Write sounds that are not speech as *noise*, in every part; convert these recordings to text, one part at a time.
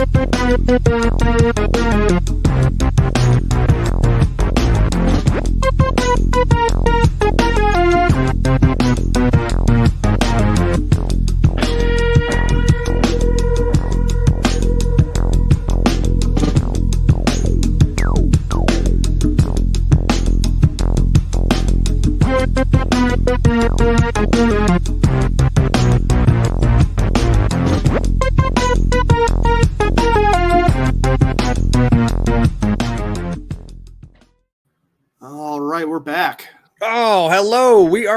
All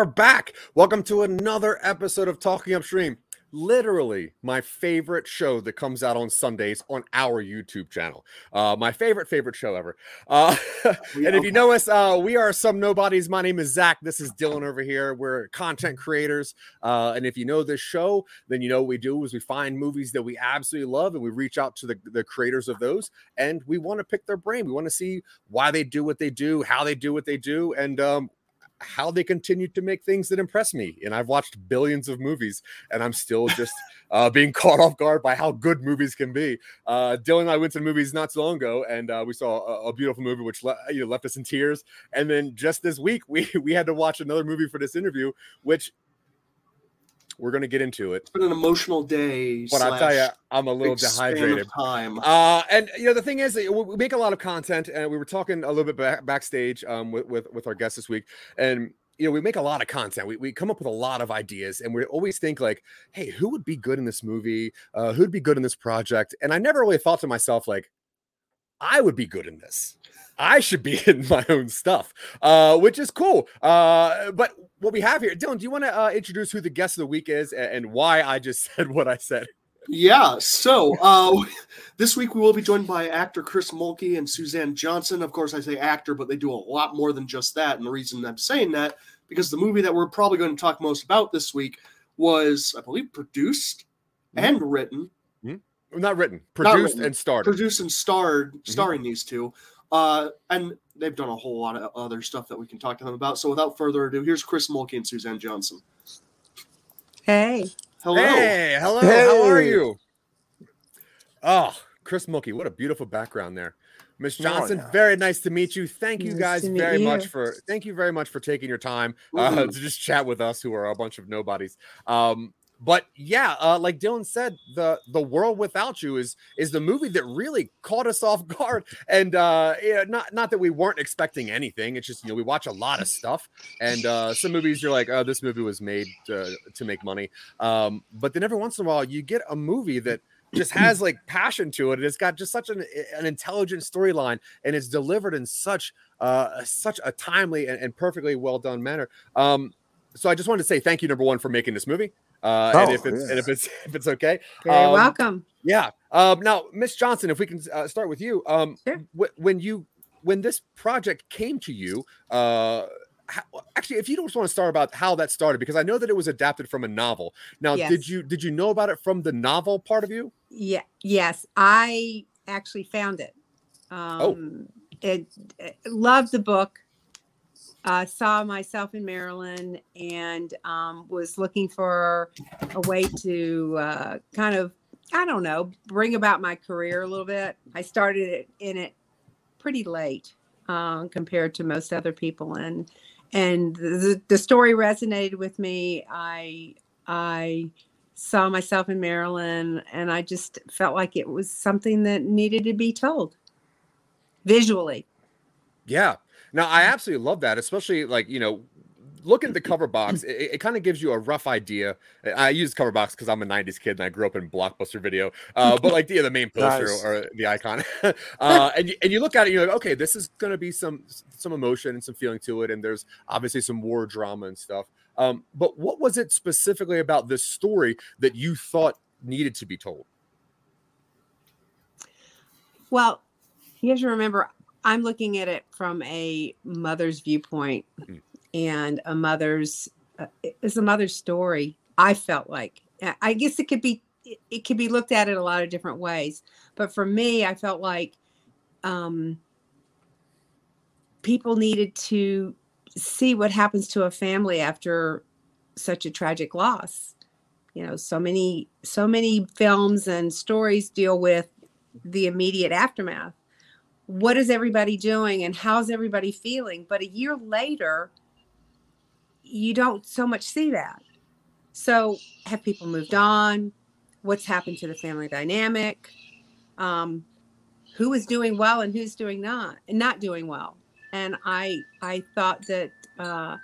are back. Welcome to another episode of Talking Upstream. Literally my favorite show that comes out on Sundays on our YouTube channel. Uh, my favorite, favorite show ever. Uh, *laughs* and if you know us, uh, we are some nobodies. My name is Zach. This is Dylan over here. We're content creators. Uh, and if you know this show, then you know what we do is we find movies that we absolutely love and we reach out to the, the creators of those and we want to pick their brain. We want to see why they do what they do, how they do what they do, and um, how they continue to make things that impress me. And I've watched billions of movies, and I'm still just *laughs* uh, being caught off guard by how good movies can be. Uh, Dylan and I went to the movies not so long ago, and uh, we saw a, a beautiful movie which le- you know, left us in tears. And then just this week, we *laughs* we had to watch another movie for this interview, which we're going to get into it. It's been an emotional day. But I'll tell you, I'm a little big span of dehydrated. Time. Uh, and you know the thing is, we we make a lot of content, and we were talking a little bit back, backstage um, with, with with our guests this week, and you know we make a lot of content. We we come up with a lot of ideas, and we always think like, hey, who would be good in this movie? Uh, who'd be good in this project? And I never really thought to myself like, I would be good in this. I should be *laughs* in my own stuff, uh, which is cool. Uh, but what we have here, Dylan, do you want to uh, introduce who the guest of the week is and, and why I just *laughs* said what I said? Yeah, so uh, *laughs* this week we will be joined by actor Chris Mulkey and Suzanne Johnson. Of course, I say actor, but they do a lot more than just that. And the reason I'm saying that because the movie that we're probably going to talk most about this week was, I believe, produced Mhm. and written, Not written, Not produced, written. and starred. produced and starred, Mm-hmm. starring these two. Uh, and they've done a whole lot of other stuff that we can talk to them about. So without further ado, here's Chris Mulkey and Suzanne Johnson. Hey, Hello. Hey, hello. How are you? Oh, Chris Mulkey, what a beautiful background there. Miss Oh, Johnson, yeah. very nice to meet you. Thank you Nice guys to meet very much for thank you very much for taking your time uh, to just chat with us, who are a bunch of nobodies. Um, but yeah, uh, like Dylan said, the the world without you is is the movie that really caught us off *laughs* guard. And uh, not not that we weren't expecting anything. It's just you know we watch a lot of stuff, and uh, some movies you're like, oh, this movie was made to, to make money. Um, but then every once in a while, you get a movie that just has like passion to it. and It's got just such an, an intelligent storyline, and it's delivered in such uh, such a timely and, and perfectly well done manner. Um, so I just wanted to say thank you, number one, for making this movie. Uh, and Oh, if it's and if it's *laughs* if it's okay, very Um, welcome. yeah. Um, now, Miss Johnson, if we can uh, start with you, um, Sure. wh- when you when this project came to you, uh, how, actually, if you don't want to start about how that started, because I know that it was adapted from a novel. Now, did you did you know about it from the novel part of you? Yeah, yes, I actually found it. Oh. Um, it, it- loved the book. Uh, saw myself in Marilyn and um, was looking for a way to uh, kind of, I don't know, bring about my career a little bit. I started it in it pretty late um, compared to most other people, and and the, the story resonated with me. I I saw myself in Marilyn and I just felt like it was something that needed to be told visually. Yeah. Now, I absolutely love that, especially like you know. Look at the *laughs* cover box. It, it kind of gives you a rough idea. I use cover box because I'm a '90s kid and I grew up in blockbuster video. Uh, but like the the main poster *laughs* Nice. or the icon, *laughs* uh, and you, and you look at it, you're like, okay, this is going to be some some emotion and some feeling to it, and there's obviously some war drama and stuff. Um, but what was it specifically about this story that you thought needed to be told? Well, you have to remember, I'm looking at it from a mother's viewpoint Mm. and a mother's, uh, it's a mother's story. I felt like, I- guess it could be, it, it could be looked at in a lot of different ways. But for me, I felt like um, people needed to see what happens to a family after such a tragic loss. You know, so many, so many films and stories deal with the immediate aftermath. What is everybody doing and how's everybody feeling? But a year later, you don't so much see that. So, have people moved on? What's happened to the family dynamic? Um, who is doing well and who's doing not not doing well? And I I thought that uh,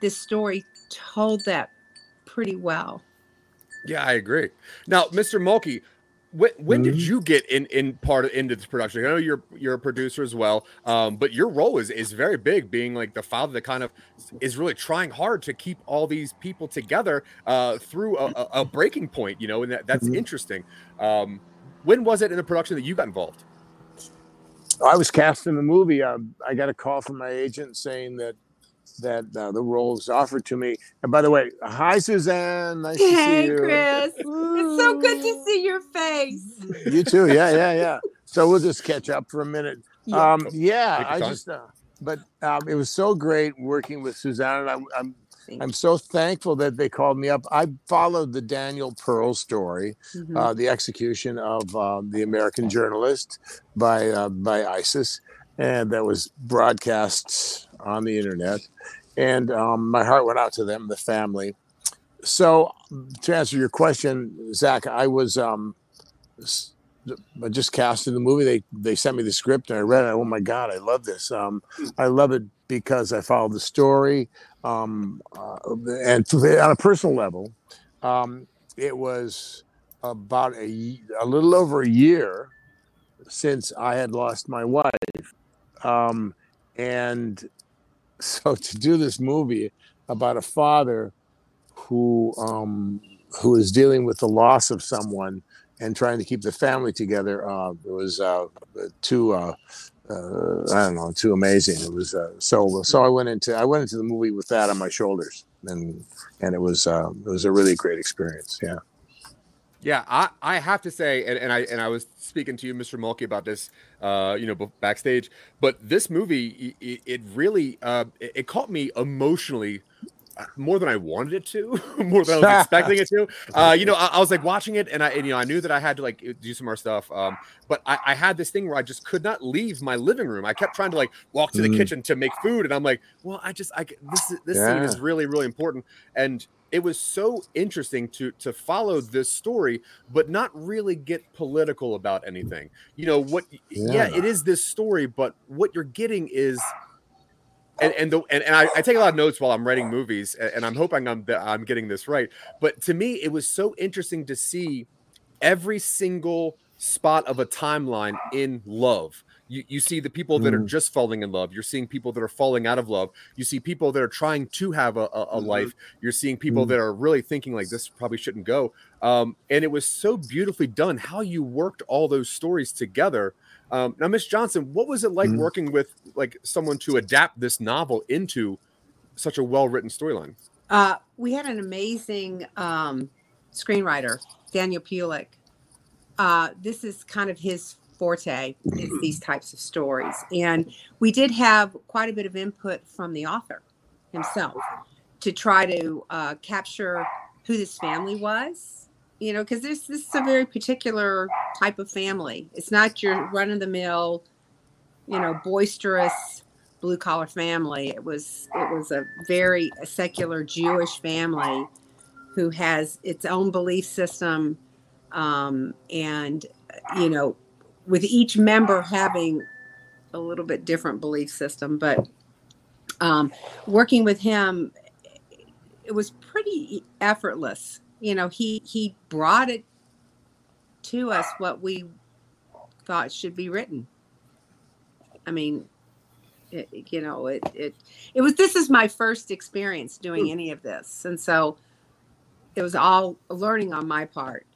this story told that pretty well. Yeah, I agree. Now, Mr. Mulkey, when, when did you get in in part of, into this production? I know you're you're a producer as well, um, but your role is is very big, being like the father that kind of is really trying hard to keep all these people together uh, through a, a, breaking point. You know, and that, that's Mhm. interesting. Um, when was it in the production that you got involved? I was cast in the movie. Uh, I got a call from my agent saying that that uh, the role was offered to me. And by the way, hi Suzanne, nice to see Hey, you. Chris. It's so good to see your face. You too. Yeah, yeah, yeah. So we'll just catch up for a minute. Yeah. Um, yeah, I time. just. Uh, but um, it was so great working with Suzanne, and I'm, I'm I'm so thankful that they called me up. I followed the Daniel Pearl story, Mhm. uh, the execution of um, the American journalist by uh, by ISIS, and that was broadcast on the internet. And um, my heart went out to them, the family. So, to answer your question, Zach, I was um, cast in the movie. They they sent me the script and I read it. Oh my God, I love this. Um, I love it because I followed the story, um, uh, and on a personal level, um, it was about a, a little over a year since I had lost my wife. Um, and so to do this movie about a father who um, who is dealing with the loss of someone and trying to keep the family together, uh, it was uh, too uh, uh, I don't know, too amazing. It was uh, so so I went into I went into the movie with that on my shoulders, and and it was uh, it was a really great experience. Yeah. Yeah, I, I have to say, and, and I and I was speaking to you, Mr. Mulkey, about this, uh, you know, backstage. But this movie, it, it really, uh, it, it caught me emotionally more than I wanted it to, *laughs* more than I was expecting it to. *laughs* Uh, you know, I, I was like watching it, and I, and, you know, I knew that I had to like do some more stuff. Um, but I, I had this thing where I just could not leave my living room. I kept trying to like walk to the Mm. kitchen to make food, and I'm like, well, I just, I this is- this scene is really really important, and it was so interesting to to follow this story but not really get political about anything you know what yeah, Yeah. it is this story but what you're getting is and and the and, and I, I take a lot of notes while I'm writing movies and, and I'm hoping I'm that I'm getting this right but to me it was so interesting to see every single spot of a timeline in love you, you see the people that are Mm. just falling in love you're seeing people that are falling out of love you see people that are trying to have a, a, a Mhm. life you're seeing people Mm. that are really thinking like this probably shouldn't go um, and it was so beautifully done how you worked all those stories together um, now miss johnson what was it like Mm. working with like someone to adapt this novel into such a well-written storyline Uh, we had an amazing um, screenwriter, Daniel Pulick. Uh, this is kind of his forte, is *clears throat* these types of stories. And we did have quite a bit of input from the author himself to try to uh, capture who this family was. You know, because this this is a very particular type of family. It's not your run of the mill, you know, boisterous blue collar family. It was it was a very secular Jewish family who has its own belief system, um, and you know, with each member having a little bit different belief system. But um, working with him, it was pretty effortless. You know, he he brought it to us what we thought should be written. I mean, it, you know, it, it, it was, this is my first experience doing any of this. And so it was all learning on my part,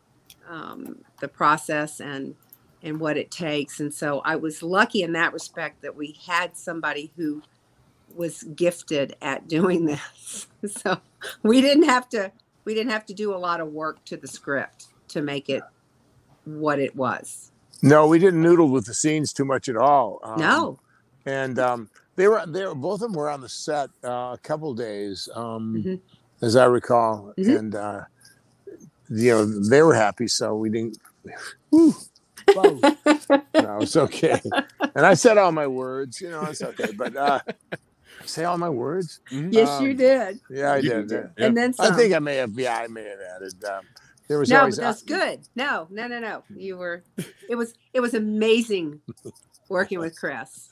um, the process and, and what it takes. And so I was lucky in that respect that we had somebody who was gifted at doing *laughs* this. So we didn't have to, we didn't have to do a lot of work to the script to make it what it was. No, we didn't noodle with the scenes too much at all. Um, No. and um, they were they were both of them were on the set uh, a couple days, um, Mhm. as I recall, Mhm. and uh, you know they were happy, so we didn't. Whew. *laughs* no, it's okay. And I said all my words, you know, it's okay. But uh, say all my words. yes, you Um, did. Yeah, I You did. did. yeah. And then I think I may have. Yeah, I may have added. Um, there was no, always. but that's good. No, no, no, no. You were. It was. It was amazing working with Chris.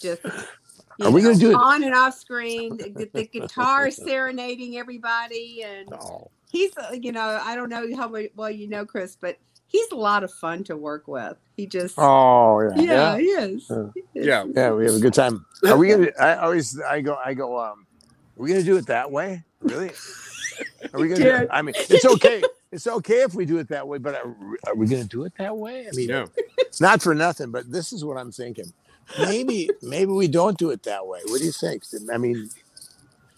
Just. you Are we gonna do it- on and off screen? The, the guitar serenading everybody, and Oh, he's. uh, You know, I don't know how well you know Chris, but he's a lot of fun to work with. He just. Oh yeah. yeah, he is. Yeah. He is. Yeah. Yeah, we have a good time. Are we gonna? I always I go I go. Um, are we gonna do it that way? Really? Are we gonna? Do it? I mean, it's okay. It's okay if we do it that way, but are, are we gonna do it that way? I mean, no. It's not for nothing, but this is what I'm thinking. Maybe maybe we don't do it that way. What do you think? I mean,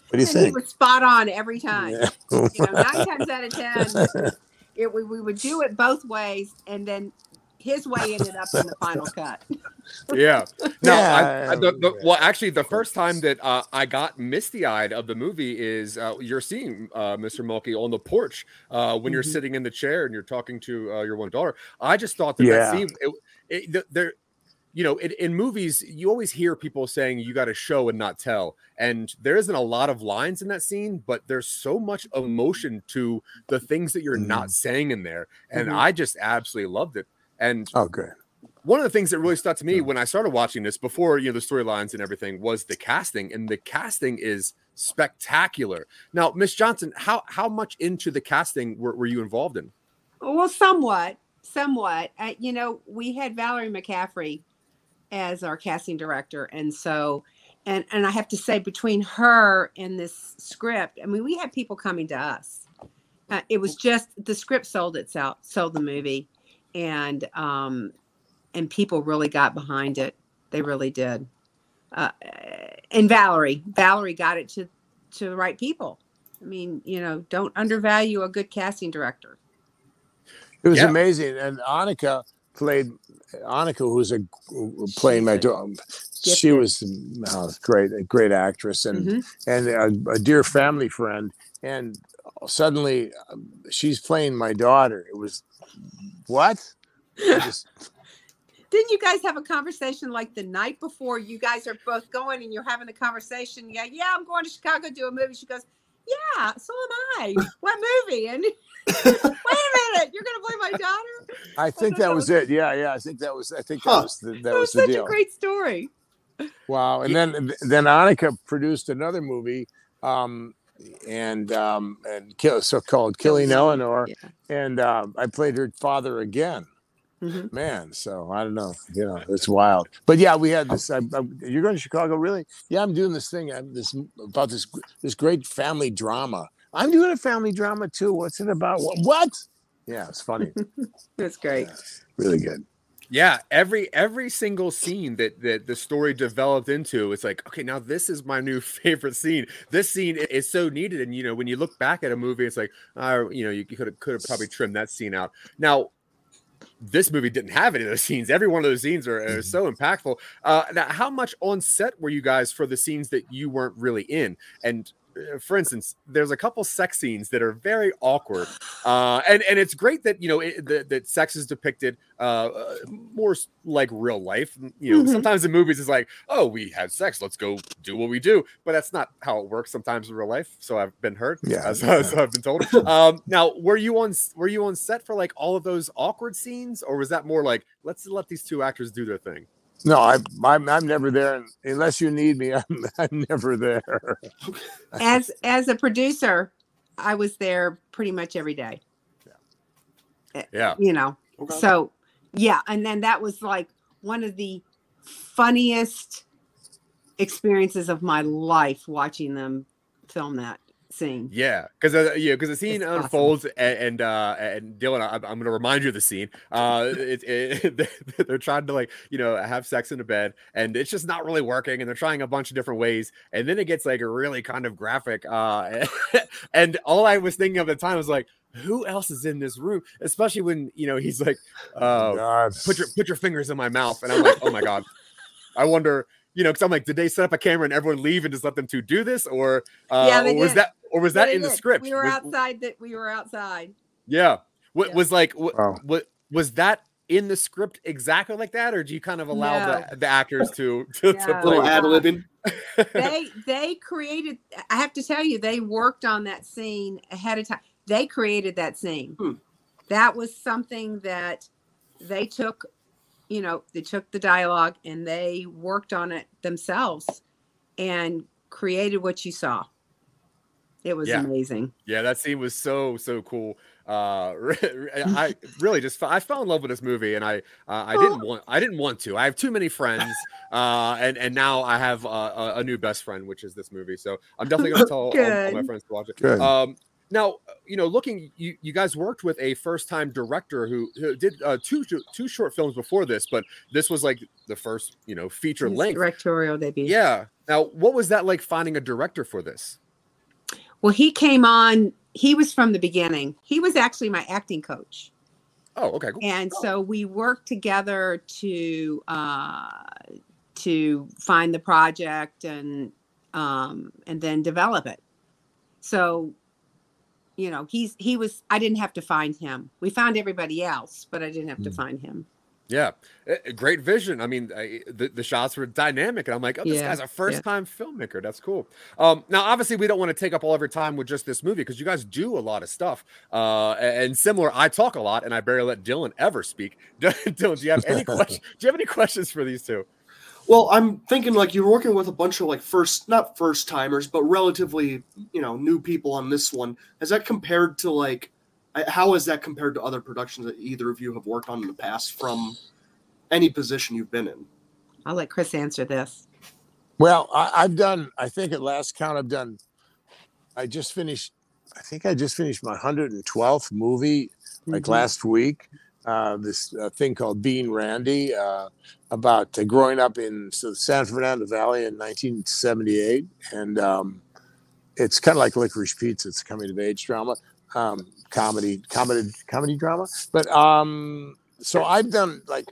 what do you And he think? was spot on every time. Yeah. You know, nine times out of ten, it, we, we would do it both ways, and then his way ended up in the final cut. *laughs* Yeah. No, I, Yeah, I, the, the, well, actually, the first time that uh, I got misty eyed of the movie is uh, you're seeing uh, Mr. Mulkey on the porch uh, when you're Mhm. sitting in the chair and you're talking to uh, your one daughter. I just thought that that scene, it, it, the- there, you know, in, in movies, you always hear people saying you got to show and not tell. And there isn't a lot of lines in that scene, but there's so much emotion to the things that you're not saying in there. And Mhm. I just absolutely loved it. And Oh, good. one of the things that really stuck to me when I started watching this before you know the storylines and everything was the casting, and the casting is spectacular. Now, Miss Johnson, how how much into the casting were, were you involved in? Well, somewhat, somewhat. Uh, you know, we had Valerie McCaffrey as our casting director, and so, and and I have to say, between her and this script, I mean, we had people coming to us. Uh, it was just the script sold itself, sold the movie, and um, and people really got behind it. They really did. Uh, and Valerie, Valerie got it to to the right people. I mean, you know, don't undervalue a good casting director. It was Yeah. amazing, and Annika played Annika, who's a playing my daughter. She was great, a great actress, and Mhm. and a, a dear family friend. And suddenly, um, she's playing my daughter. It was what? Just- *laughs* Didn't you guys have a conversation like the night before? You guys are both going and you're having a conversation. Yeah, yeah, I'm going to Chicago to do a movie. She goes, Yeah, so am I. *laughs* What movie? And *laughs* wait a minute, you're gonna play my *laughs* daughter? I think thought that that was was- it. Yeah, yeah. I think that was. I think Huh. that was the, that That was was the such deal. a great story. Wow. And then then Annika produced another movie, um, and um, and kill, so called Killing Killing Eleanor, Yeah. and um, I played her father again. Mhm. Man, so I don't know, you know, it's wild. But yeah, we had this. I, I, you're going to Chicago, really? Yeah, I'm doing this thing. I'm this about this this great family drama. I'm doing a family drama too. What's it about? What? what? Yeah, it's funny. *laughs* That's great. really good. Yeah, every every single scene that that the story developed into, it's like, okay, now this is my new *laughs* favorite scene. This scene is so needed, and you know, when you look back at a movie, it's like, uh, you know, you could have could have probably trimmed that scene out. Now, this movie didn't have any of those scenes. Every one of those scenes are, are so impactful. Uh, now, how much on set were you guys for the scenes that you weren't really in? And for instance, there's a couple sex scenes that are very awkward, uh, and and it's great that you know it, that, that sex is depicted uh, uh, more like real life. You know, Mhm. sometimes in movies it's like, oh, we had sex, let's go do what we do, but that's not how it works sometimes in real life. So I've been hurt, Yeah, uh, so, so I've been told. *laughs* Um, now, were you on were you on set for like all of those awkward scenes, or was that more like let's let these two actors do their thing? No, I, I'm I'm never there unless you need me. *laughs* I'm I'm never there. As as a producer, I was there pretty much every day. Eh, yeah. You know, Okay. so yeah, and then that was like one of the funniest experiences of my life watching them film that scene. Yeah, because uh, yeah, because the scene It's awesome. unfolds, and and, uh, and Dylan, I, I'm going to remind you of the scene. Uh, it, it, *laughs* they're trying to like you know have sex in the bed, and it's just not really working, and they're trying a bunch of different ways, and then it gets like really kind of graphic. Uh, *laughs* and all I was thinking of at the time was like, who else is in this room? Especially when you know he's like, *laughs* uh, God. put your put your fingers in my mouth, and I'm like, oh my god, I wonder. You know, because I'm like, did they set up a camera and everyone leave and just let them two do this, or uh, Yeah, or was that, or was that But it in the script? We were Was- outside that we were outside. yeah. What Yeah. was like what, Wow. what was that in the script exactly like that, or do you kind of allow No. the, the actors to to, to play? little ad libbing. *laughs* they they created i have to tell you they worked on that scene ahead of time they created that scene Hmm. that was something that they took you know they took the dialogue and they worked on it themselves and created what you saw it was Yeah. amazing Yeah, that scene was so so cool. Uh, *laughs* I really just I fell in love with this movie, and I uh, I didn't want I didn't want to. I have too many friends, uh, and and now I have uh, a, a new best friend, which is this movie. So I'm definitely gonna *laughs* tell all, all my friends to watch it. Good. Um, now you know, looking you you guys worked with a first time director who, who did uh, two two short films before this, but this was like the first you know feature His length. directorial debut Yeah. Now, what was that like finding a director for this? well he came on he was from the beginning he was actually my acting coach Oh, okay, cool. and so we worked together to uh, to find the project and um, and then develop it. So, you know, he's he was. I didn't have to find him. We found everybody else, but I didn't have to Mm. find him. Yeah, great vision. I mean, I, the, the shots were dynamic, and I'm like, oh, this Yeah, guy's a first time filmmaker. That's cool. Um, now, obviously, we don't want to take up all of your time with just this movie because you guys do a lot of stuff. Uh, and and similar, I talk a lot, and I barely let Dylan ever speak. *laughs* Dylan, do you have any *laughs* questions? Do you have any questions for these two? Well, I'm thinking like you're working with a bunch of like first, not first timers, but relatively, you know, new people on this one. Has that compared to like, how is that compared to other productions that either of you have worked on in the past from any position you've been in? I'll let Chris answer this. Well, I, I've done. I think at last count, I've done. I just finished. I think I just finished my 112th movie like Mhm. last week. Uh, this uh, thing called Bean Randy uh, about uh, growing up in so the San Fernando Valley in 1978, and um, it's kind of like Licorice Pizza. It's a coming of age drama, um, comedy, comedy, comedy drama. But um, so I've done like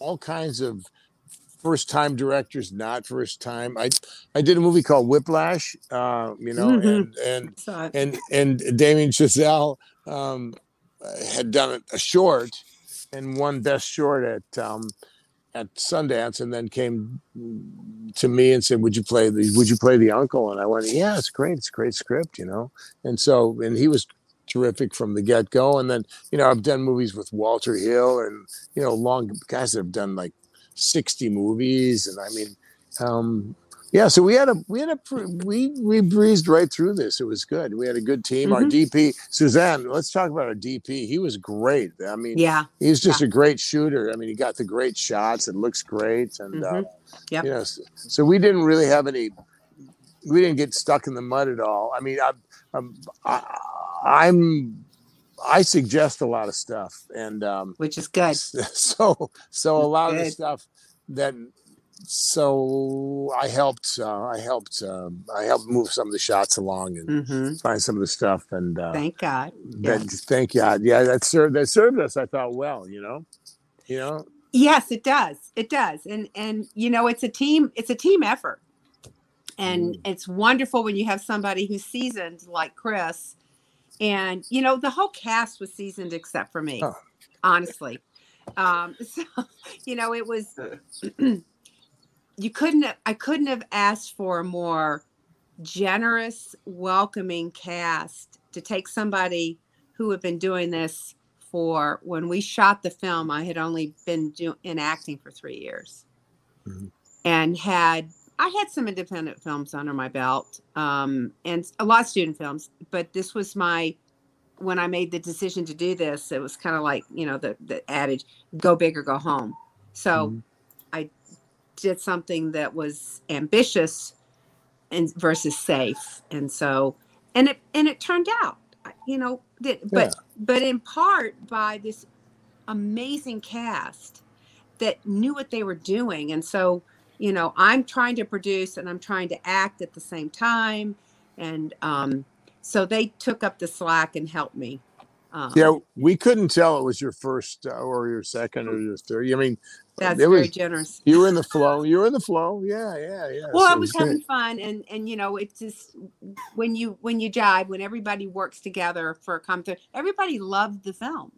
all kinds of first time directors, not first time. I I did a movie called Whiplash, uh, you know, Mhm. and and and and Damien Chazelle um, had done a short and won best short at um, at Sundance, and then came to me and said, "Would you play the Would you play the uncle?" And I went, "Yeah, it's great. It's a great script, you know." And so, and he was terrific from the get go. And then, you know, I've done movies with Walter Hill, and you know, long guys that have done like sixty movies, and I mean. Um, yeah, so we had a we had a we we breezed right through this. It was good. We had a good team. Our DP Suzanne. Let's talk about our DP. He was great. I mean, yeah, he's just a great shooter. I mean, he got the great shots. It looks great, and uh, Mhm. Yep. you know, so, so we didn't really have any. We didn't get stuck in the mud at all. I mean, I, I'm I, I'm I suggest a lot of stuff, and um, which is good. *laughs* so so a lot of the stuff that so I helped uh, I helped um, I helped move some of the shots along and hmm find some of the stuff and uh, Thank God. that, thank God yeah that served that served us I thought well you know you know Yes, it does. It does. And and you know, it's a team, it's a team effort. And Mm. it's wonderful when you have somebody who's seasoned like Chris. And you know, the whole cast was seasoned except for me, Oh. honestly. Um, *laughs* so you know, it was *clears throat* *clears throat* you couldn't have, I couldn't have asked for a more generous, welcoming cast to take somebody who had been doing this for when we shot the film i had only been do, in acting for three years Mhm. and had i had some independent films under my belt um, and a lot of student films but this was my when i made the decision to do this it was kind of like you know the, the adage go big or go home so Mhm. Did something that was ambitious and versus safe. And so and it and it turned out you know that but but in part by this amazing cast that knew what they were doing. And so you know i'm trying to produce and i'm trying to act at the same time. And um so they took up the slack and helped me um, yeah we couldn't tell it was your first uh, or your second or your third. I mean that's it very was generous you were in the flow you were in the flow yeah yeah yeah well So i was having fun and and you know it's just when you when you jive when everybody works together for a common everybody loved the film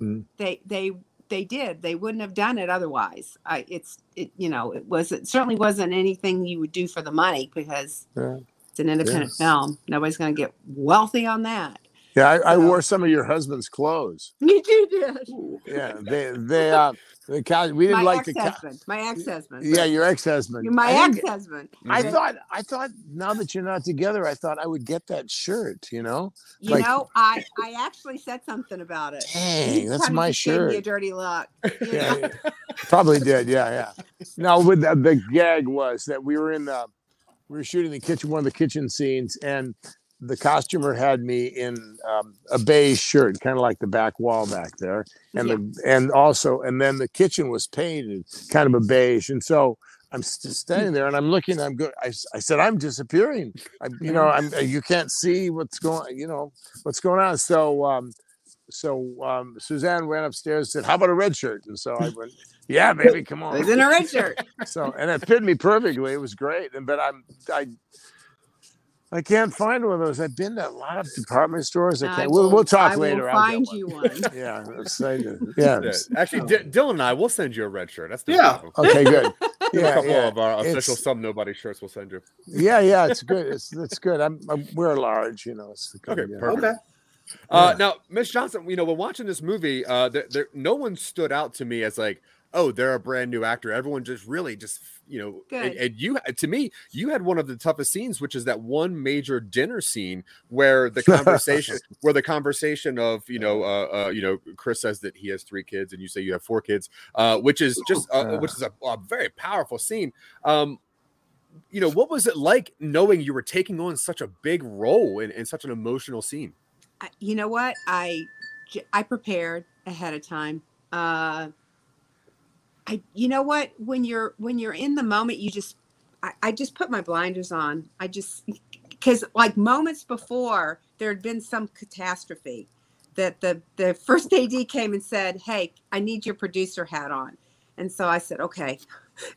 Mhm. they they they did. They wouldn't have done it otherwise. I, it's it, you know, it was it certainly wasn't anything you would do for the money because Yeah. it's an independent Yes. film. Nobody's going to get wealthy on that. Yeah, I, I wore some of your husband's clothes. *laughs* You did. Yeah, they they uh the cow we didn't My like the cow. ex-husband. My ex-husband. Yeah, your ex-husband. my I ex-husband. I thought I thought now that you're not together, I thought I would get that shirt, you know? You like- know, I I actually said something about it. Dang, that's my gave me a shirt. dirty look. Yeah, yeah. probably did. Yeah, yeah. Now, with the, the gag was that we were in the we were shooting the kitchen, one of the kitchen scenes, and the costumer had me in um, a beige shirt, kind of like the back wall back there, and the and also and then the kitchen was painted kind of a beige, and so. I'm st- standing there and I'm looking. I'm good. I, I said I'm disappearing. I, you know, I'm. You can't see what's going. You know what's going on. So, um, so um, Suzanne ran upstairs and said, "How about a red shirt?" And so I went, "Yeah, baby, come on." was in a red shirt. so and it fit me perfectly. It was great. And but I'm I I can't find one of those. I've been to a lot of department stores. I I can't. we'll, will- we'll talk I later. I'll find one. you *laughs* one. Yeah, it's- *laughs* yeah. Yeah. Actually, D- Dylan and I will send you a red shirt. That's no Yeah. problem. *laughs* Okay, good. Yeah, a Yeah, couple yeah, of our official It's- Some Nobody shirts we'll send you. yeah, yeah. It's good. It's it's good. I'm, I'm we're large. You know. It's Okay, yeah. perfect. Okay. Uh, Yeah. now, Miss Johnson, you know, when watching this movie, uh, there, there, no one stood out to me as like, oh, they're a brand new actor. Everyone just really just, you know, and, and you, to me, you had one of the toughest scenes, which is that one major dinner scene where the conversation, *laughs* where the conversation of, you know, uh, uh, you know, Chris says that he has three kids and you say you have four kids, uh, which is just, uh, which is a, a very powerful scene. Um, you know, what was it like knowing you were taking on such a big role in, in such an emotional scene? You know what I I prepared ahead of time uh i you know what? When you're when you're in the moment you just i, I just put my blinders on. I just because like moments before there had been some catastrophe that the the first ad came and said hey i need your producer hat on. And so i said okay. *laughs*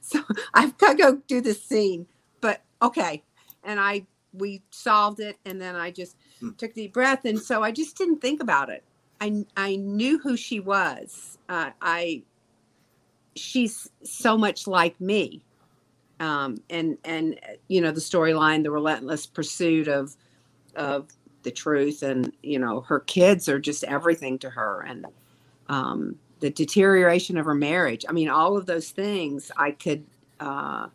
So i've got to go do this scene but okay. And i we solved it and then i just took a deep breath and so i just didn't think about it. I i knew who she was. Uh, i she's so much like me. Um and and you know the storyline the relentless pursuit of of the truth and you know her kids are just everything to her. And um the deterioration of her marriage i mean all of those things i could uh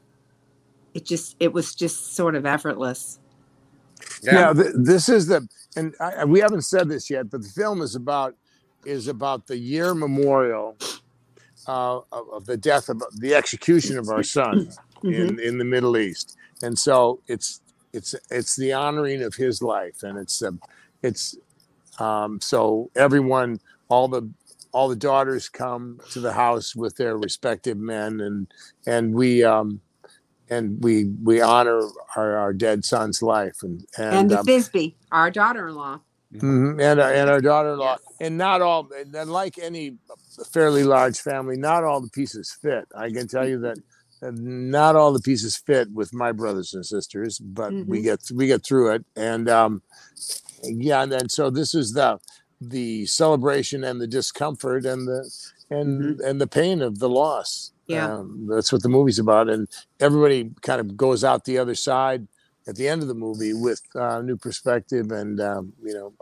it just it was just sort of effortless. Yeah, th- this is the, and I, I- we haven't said this yet, but the film is about is about the year memorial uh, of, of the death of the execution of our son *laughs* Mhm. in in the Middle East, and so it's it's it's the honoring of his life, and it's um, it's um, so everyone, all the all the daughters come to the house with their respective men, and and we um, and we we honor our, our dead son's life, and and, and the um, Thisbe, our daughter-in-law. Mhm, and our, and our daughter-in-law, Yes. and not all, and like any fairly large family, not all the pieces fit. I can tell you that not all the pieces fit with my brothers and sisters, but we Mhm. get we get through it, and um, yeah, and then so this is the the celebration and the discomfort and the and and the pain of the loss. Yeah. um, that's what the movie's about, and everybody kind of goes out the other side at the end of the movie with uh, new perspective and um, you know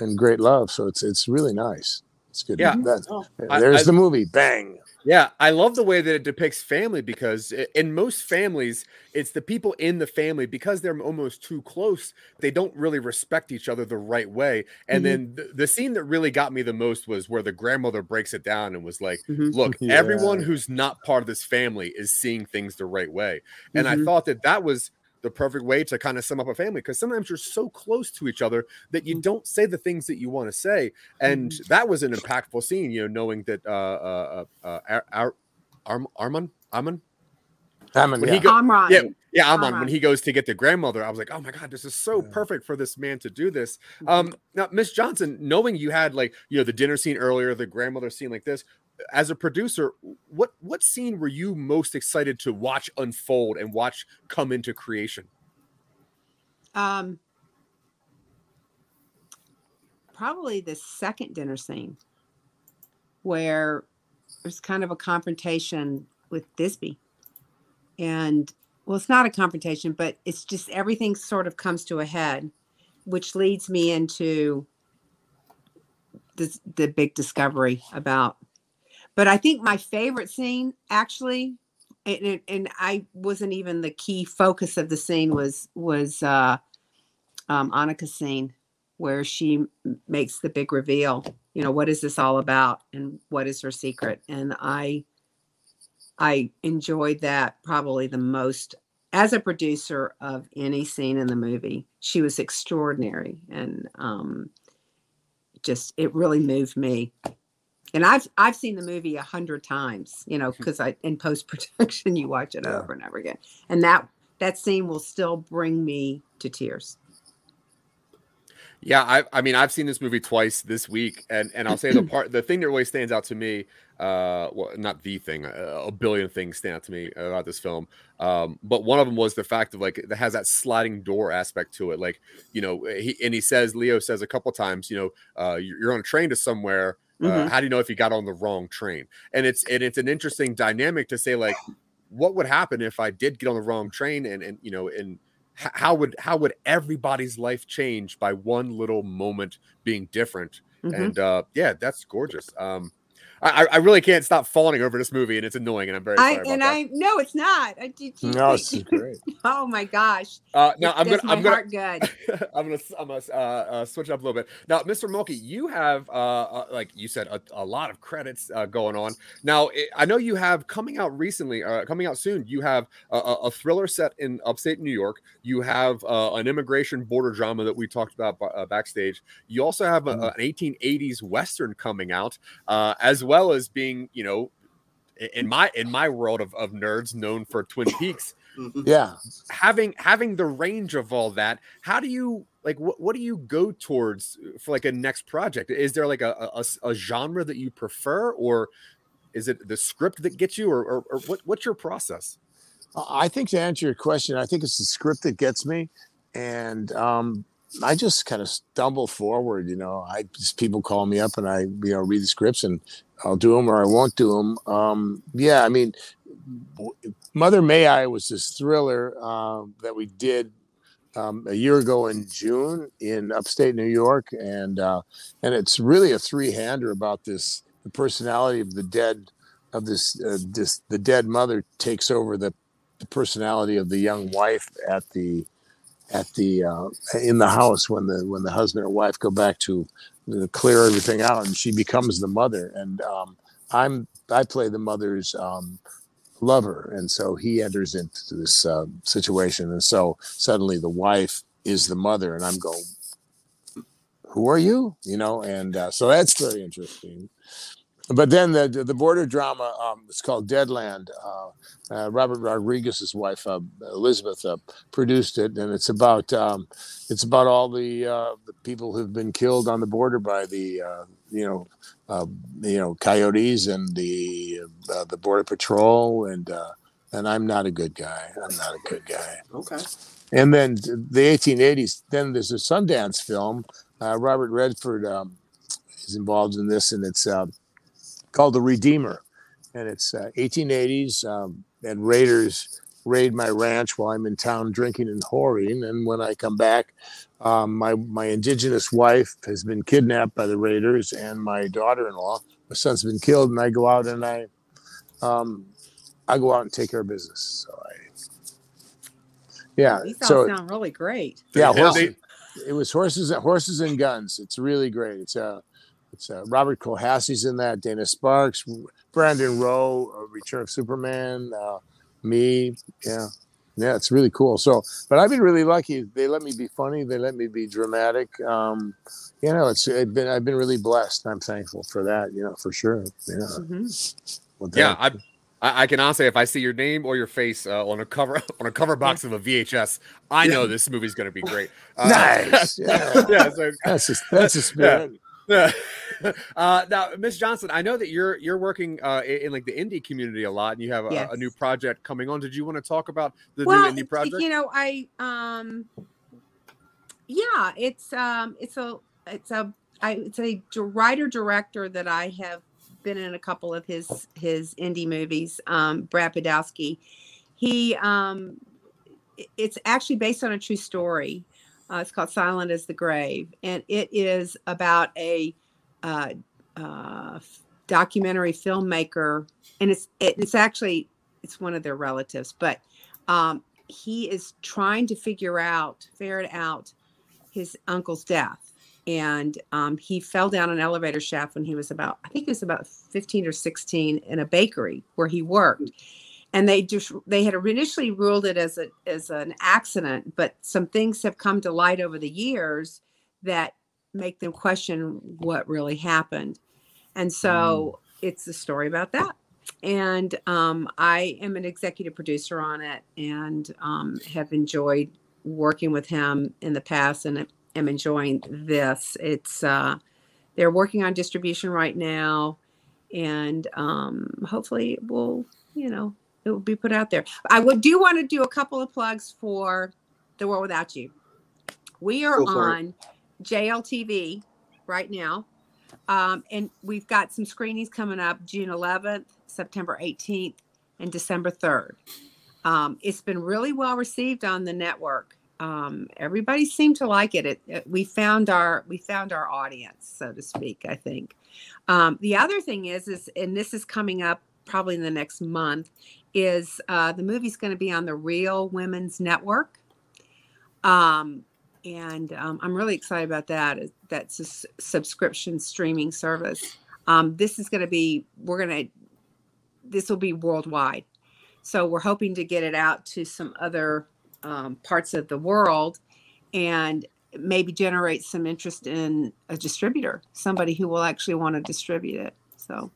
and great love. So it's it's really nice. It's good. Yeah. That- Oh. There's I- the movie. Bang. Yeah, I love the way that it depicts family because in most families, it's the people in the family because they're almost too close. They don't really respect each other the right way. And Mhm. then the, the scene that really got me the most was where the grandmother breaks it down and was like, Mhm. "Look, *laughs* Yeah. everyone who's not part of this family is seeing things the right way." And I Mhm. thought that that was the perfect way to kind of sum up a family because sometimes you're so close to each other that you don't say the things that you want to say and that was an impactful scene you know knowing that uh uh uh, uh Ar- Ar- Arm- armand armand Hammond, When yeah. he go- Amran. yeah yeah armand when he goes to get the grandmother i was like oh my god this is so Yeah. perfect for this man to do this um now miss johnson knowing you had like you know the dinner scene earlier the grandmother scene like this as a producer what what scene were you most excited to watch unfold and watch come into creation Um, probably the second dinner scene where there's kind of a confrontation with Thisbe. And well, it's not a confrontation, but it's just everything sort of comes to a head, which leads me into the, the big discovery about. But I think my favorite scene actually, and, and I wasn't even the key focus of the scene was was uh, um, Annika's scene where she makes the big reveal. You know, what is this all about, and what is her secret? And I, I enjoyed that probably the most as a producer of any scene in the movie. She was extraordinary, and um, just it really moved me. And I've I've seen the movie a hundred times, you know, because I in post production *laughs* you watch it yeah. over and over again, and that that scene will still bring me to tears. Yeah, I, I mean, I've seen this movie twice this week, and and I'll say the *clears throat* part, the thing that really stands out to me, uh, well, not the thing, a, a billion things stand out to me about this film, um, but one of them was the fact of like it has that sliding door aspect to it, like you know, he and he says, Leo says a couple times, you know, uh, you're on a train to somewhere. Uh, mm-hmm. How do you know if you got on the wrong train? And it's and it's an interesting dynamic to say like, what would happen if I did get on the wrong train and and you know and how would how would everybody's life change by one little moment being different mm-hmm. and uh yeah that's gorgeous um I, I really can't stop falling over this movie, and it's annoying, and I'm very sorry. I, and that. I no, it's not. I, did you, no, it's great. *laughs* oh my gosh! Uh, now I'm gonna, I'm gonna, good. *laughs* I'm gonna, I'm gonna uh, uh, switch up a little bit. Now, Mr. Mulkey, you have, uh, uh, like you said, a, a lot of credits uh, going on. Now, it, I know you have coming out recently, uh, coming out soon. You have a, a thriller set in upstate New York. You have uh, an immigration border drama that we talked about uh, backstage. You also have a, mm-hmm. an 1880s western coming out, uh, as well as being, you know, in my in my world of, of nerds known for Twin *laughs* Peaks. Mm-hmm. yeah, having having the range of all that, how do you like what, what do you go towards for like a next project? Is there like a, a, a genre that you prefer, or is it the script that gets you, or, or, or what, what's your process? I think to answer your question, I think it's the script that gets me, and um, I just kind of stumble forward. You know, I just people call me up and I you know read the scripts and I'll do them or I won't do them. Um, yeah, I mean, Mother May I was this thriller uh, that we did um, a year ago in June in upstate New York, and uh, and it's really a three hander about this the personality of the dead of this uh, this the dead mother takes over the the personality of the young wife at the at the uh, in the house when the when the husband and wife go back to clear everything out and she becomes the mother. And um, i'm i play the mother's um, lover and so he enters into this uh, situation. And so suddenly the wife is the mother and i'm going who are you? You know and uh, so that's very interesting but then the the border drama um, it's called Deadland. Uh, uh, Robert Rodriguez's wife uh, Elizabeth uh, produced it, and it's about um, it's about all the uh, the people who've been killed on the border by the uh, you know you know coyotes and the the border patrol and and I'm not a good guy. I'm not a good guy. Okay. And then the 1880s. Then there's a Sundance film. Robert Redford um, is involved in this, and it's called The Redeemer. And it's uh, 1880s, um, and raiders raid my ranch while I'm in town drinking and whoring. And when I come back, um, my, my indigenous wife has been kidnapped by the raiders, and my daughter in law, my son's been killed. And I go out and I, um, I go out and take care of business. So I, yeah. These so sound really great. Yeah, horses, it was horses, horses and guns. It's really great. It's a it's uh, Robert Kohasse's in that, Dana Sparks, Brandon Routh, uh, Return of Superman, uh, me. Yeah. Yeah, it's really cool. So, but I've been really lucky. They let me be funny. They let me be dramatic. Um, you know, it's, it's been I've been really blessed. I'm thankful for that. You know, for sure. Yeah. Mm-hmm. yeah, I, I can honestly, if I see your name or your face uh, on a cover *laughs* on a cover box of a VHS, I know this movie's going to be great. *laughs* Uh, nice. Yeah. *laughs* yeah so, that's just, that's a spirit. Yeah. *laughs* uh, now, Miss Johnson, I know that you're you're working uh, in, in, like the indie community a lot, and you have a, yes. a, new project coming on. Did you want to talk about the well, new indie project? You know, I um, yeah, it's um, it's a it's a I, it's a writer director that I have been in a couple of his his indie movies. Um, Brad Podowski. He um, it's actually based on a true story. Uh, it's called Silent as the Grave, and it is about a uh, uh, documentary filmmaker, and it's it, it's actually it's one of their relatives, but um, he is trying to figure out, ferret out his uncle's death. And um, he fell down an elevator shaft when he was about, I think he was about 15 or 16 in a bakery where he worked. And they just they had initially ruled it as a as an accident, but some things have come to light over the years that make them question what really happened. And so it's a story about that and um, I am an executive producer on it and um, have enjoyed working with him in the past and am enjoying this. It's uh, they're working on distribution right now, and um, hopefully we'll you know, it will be put out there. I would do want to do a couple of plugs for The World Without You. We are for it. on JLTV right now. Um, and we've got some screenings coming up June 11th, September 18th, and December 3rd. Um, it's been really well received on the network. Um, everybody seemed to like it. It, it- We found our we found our audience, so to speak. I think. Um, the other thing is is and this is coming up probably in the next month is uh, the movie's going to be on the Real Women's Network. Um, and um, I'm really excited about that. That's a s- subscription streaming service. Um, this is going to be, we're going to, this will be worldwide. So we're hoping to get it out to some other um, parts of the world and maybe generate some interest in a distributor, somebody who will actually want to distribute it. So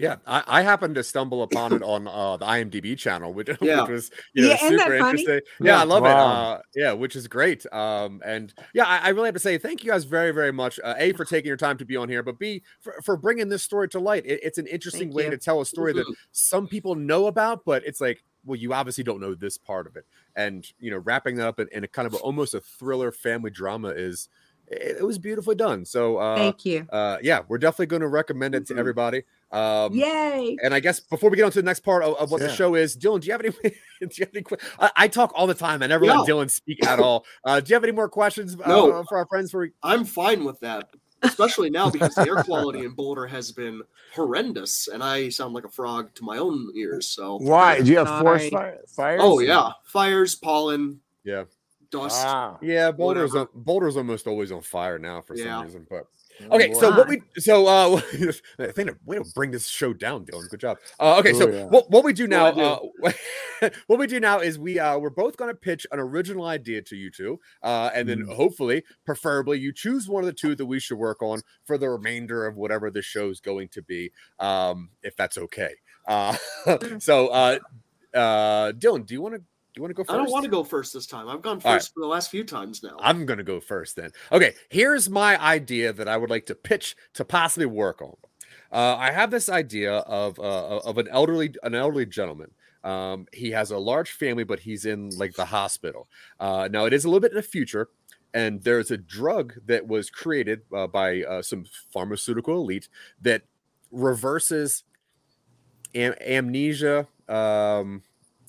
Yeah, I, I happened to stumble upon it on uh, the IMDb channel, which, *laughs* Yeah. which was you know Yeah, isn't super funny? interesting. Yeah, I love it. Uh, yeah, which is great. Um, and yeah, I, I really have to say thank you guys very, very much. Uh, a for taking your time to be on here, but B for, for bringing this story to light. It, it's an interesting Thank way you. to tell a story that Mhm. some people know about, but it's like, well, you obviously don't know this part of it. And you know, wrapping that up in, in a kind of a, almost a thriller family drama is it, it was beautifully done. So uh, thank you. uh, yeah, we're definitely going to recommend it to Mhm. everybody. Um, Yay. and I guess before we get on to the next part of, of what the show is, Dylan, do you have any? *laughs* do you have any que- I, I talk all the time. I never let Dylan speak at all. Uh, do you have any more questions uh, No. for our friends? For I'm fine with that, especially now because the air quality in Boulder has been horrendous, and I sound like a frog to my own ears. So, Why? Do you have forest Sorry. fi- fires? oh yeah, fires, pollen, yeah, dust. Ah. yeah, Boulder's Whatever. on, Boulder's almost always on fire now for Yeah. some reason. But okay, so what we so uh, *laughs* I think way to bring this show down, Dylan. Good job. Uh, okay, so Oh, yeah. what what we do now? Well, uh, *laughs* what we do now is we uh, we're both going to pitch an original idea to you two, uh, and then Mm. hopefully, preferably, you choose one of the two that we should work on for the remainder of whatever the show's going to be, um, if that's okay. Uh, *laughs* so, uh, uh, Dylan, do you want to do you want to go first? I don't want to go first this time. I've gone first right. for the last few times now. I'm going to go first then. Okay, here's my idea that I would like to pitch to possibly work on. Uh, I have this idea of uh, of an elderly an elderly gentleman. Um, he has a large family, but he's in like the hospital. Uh, now it is a little bit in the future, and there's a drug that was created uh, by uh, some pharmaceutical elite that reverses am- amnesia, um,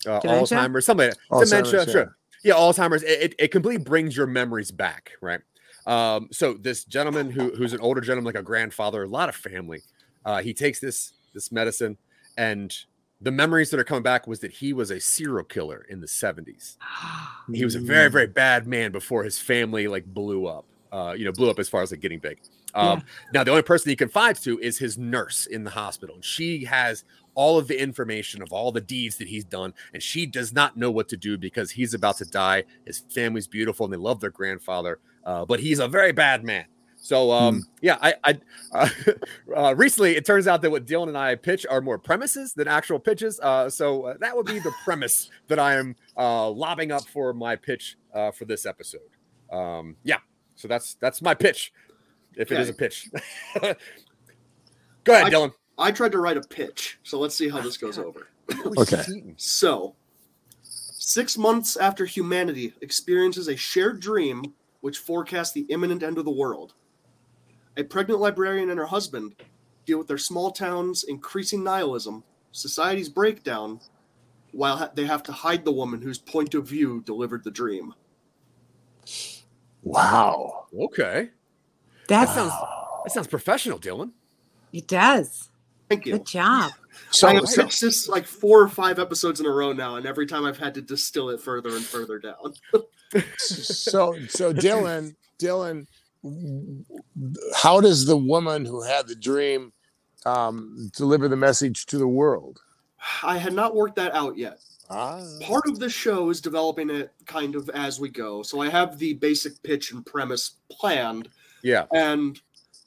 uh, Alzheimer's, something like that. Alzheimer's, dementia. yeah. Sure, yeah, Alzheimer's. It, it, it completely brings your memories back, right? Um, so this gentleman who who's an older gentleman, like a grandfather, a lot of family, uh, he takes this this medicine, and the memories that are coming back was that he was a serial killer in the 70s. *gasps* He was a very, very bad man before his family like blew up. Uh, you know, blew up as far as like getting big. Um, Now, the only person he confides to is his nurse in the hospital. And she has all of the information of all the deeds that he's done. And she does not know what to do because he's about to die. His family's beautiful and they love their grandfather, uh, but he's a very bad man. So, um, yeah, I, I *laughs* uh, uh, recently it turns out that what Dylan and I pitch are more premises than actual pitches. Uh, so uh, that would be the *laughs* premise that I am uh, lobbing up for my pitch uh, for this episode. Um, yeah, so that's that's my pitch, if it is a pitch. *laughs* Go ahead, I- Dylan. I tried to write a pitch, so let's see how this goes *laughs* over. Okay. So, six months after humanity experiences a shared dream which forecasts the imminent end of the world, a pregnant librarian and her husband deal with their small towns, increasing nihilism, society's breakdown, while ha- they have to hide the woman whose point of view delivered the dream. Wow. Okay. That That sounds that sounds professional, Dylan. it does. Thank you. Good job. So, I have so pitched this like four or five episodes in a row now, and every time I've had to distill it further and further down. so so Dylan, Dylan, how does the woman who had the dream um, deliver the message to the world? I had not worked that out yet. Ah, Part of the show is developing it kind of as we go. So I have the basic pitch and premise planned, Yeah. and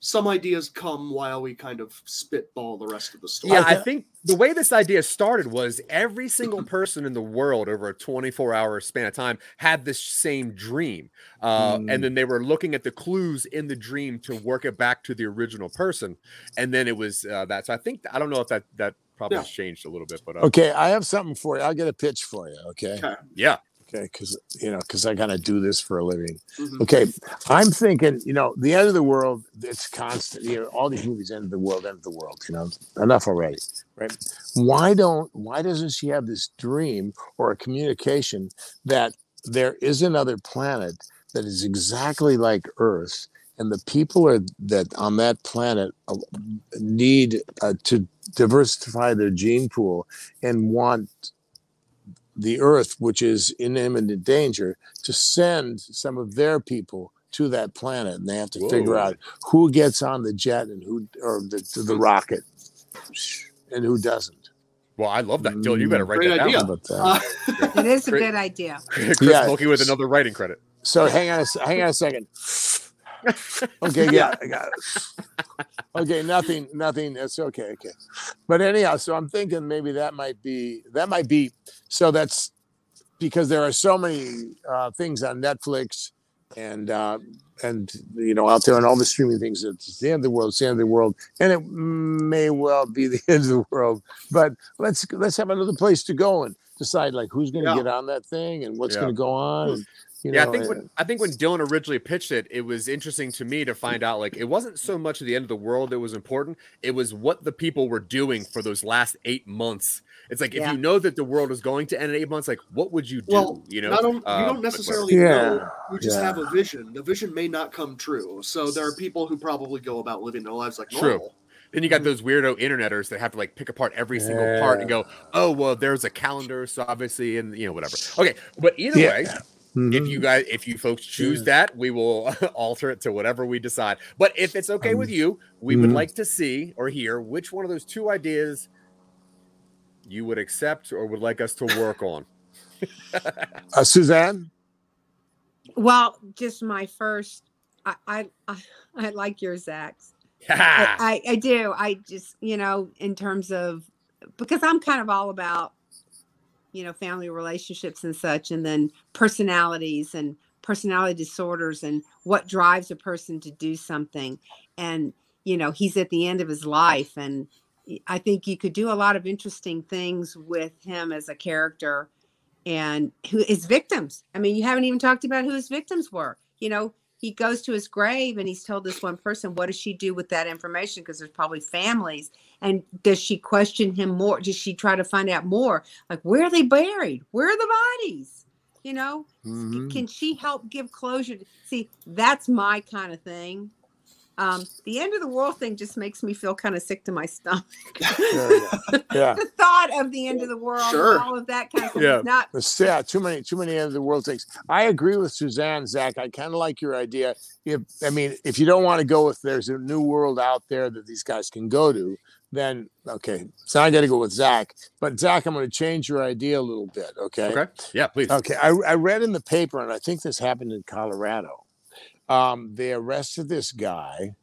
some ideas come while we kind of spitball the rest of the story. Yeah, I I think the way this idea started was every single *clears throat* person in the world over a 24 hour span of time had this same dream. Uh, Mm. And then they were looking at the clues in the dream to work it back to the original person. And then it was uh, that. So I think, I don't know if that, that probably Yeah. changed a little bit, but uh, okay. I have something for you. I'll get a pitch for you. Okay. Okay. yeah. Okay. Because you know, because I gotta do this for a living. Mhm. Okay, I'm thinking, you know, the end of the world, it's constant. You know, all these movies, end of the world, end of the world. You know, enough already, right? Why don't? Why doesn't she have this dream or a communication that there is another planet that is exactly like Earth, and the people are that on that planet uh, need uh, to diversify their gene pool and want the earth which is in imminent danger to send some of their people to that planet and they have to figure out who gets on the jet and who or the, to the rocket and who doesn't Well, I love that. Dylan, you better write Great that idea. How down. about that? Uh, *laughs* It is a Great. good idea. Chris Yeah. Mulkey with another writing credit. so hang on a, s- hang on a second *laughs* okay yeah i got it *laughs* okay nothing nothing it's okay okay but anyhow so i'm thinking maybe that might be that might be so that's because there are so many uh, things on netflix and uh, and you know out there and all the streaming things it's the end of the world it's the end of the world and it may well be *laughs* the end of the world but let's let's have another place to go and decide like who's going to Yeah. get on that thing and what's Yeah. going to go on and, you yeah, know, I think when I think when Dylan originally pitched it, it was interesting to me to find out like it wasn't so much the end of the world that was important. It was what the people were doing for those last eight months. It's like Yeah. if you know that the world is going to end in eight months, like what would you do? well, you know, not on, you Uh, don't but- necessarily Yeah, know. You just yeah. have a vision. The vision may not come true. So there are people who probably go about living their lives like True. Then you got those weirdo interneters that have to like pick apart every single part and go, oh well, there's a calendar, so obviously, and you know whatever. Okay, but either Yeah. way, if Mhm. you guys, if you folks choose Yeah. that, we will *laughs* alter it to whatever we decide. But if it's okay Um, with you, we would mhm. like to see or hear which one of those two ideas you would accept or would like us to work on. *laughs* Uh, Suzanne? Well, just my first. I I I, I like your Zach's. Ha! I, I I do. I just you know in terms of because I'm kind of all about you know family relationships and such, and then personalities and personality disorders and what drives a person to do something. And you know he's at the end of his life, and I think you could do a lot of interesting things with him as a character and who his victims. I mean, you haven't even talked about who his victims were. You know, he goes to his grave and he's told this one person, what does she do with that information? Because there's probably families. And does she question him more? Does she try to find out more? Like, where are they buried? Where are the bodies? You know, Mhm. can she help give closure? See, that's my kind of thing. Um, the end of the world thing just makes me feel kind of sick to my stomach. *laughs* Yeah, yeah. *laughs* yeah. the thought of the end of the world, Sure. and all of that kind of stuff Yeah. is not It's- yeah, too many, too many end of the world things. I agree with Suzanne, Zach. I kind of like your idea. If I mean, if you don't want to go with there's a new world out there that these guys can go to, then okay. So I got to go with Zach. But Zach, I'm going to change your idea a little bit. Okay. Okay, yeah, please. Okay. I, I read in the paper, and I think this happened in Colorado. Um, they arrested this guy,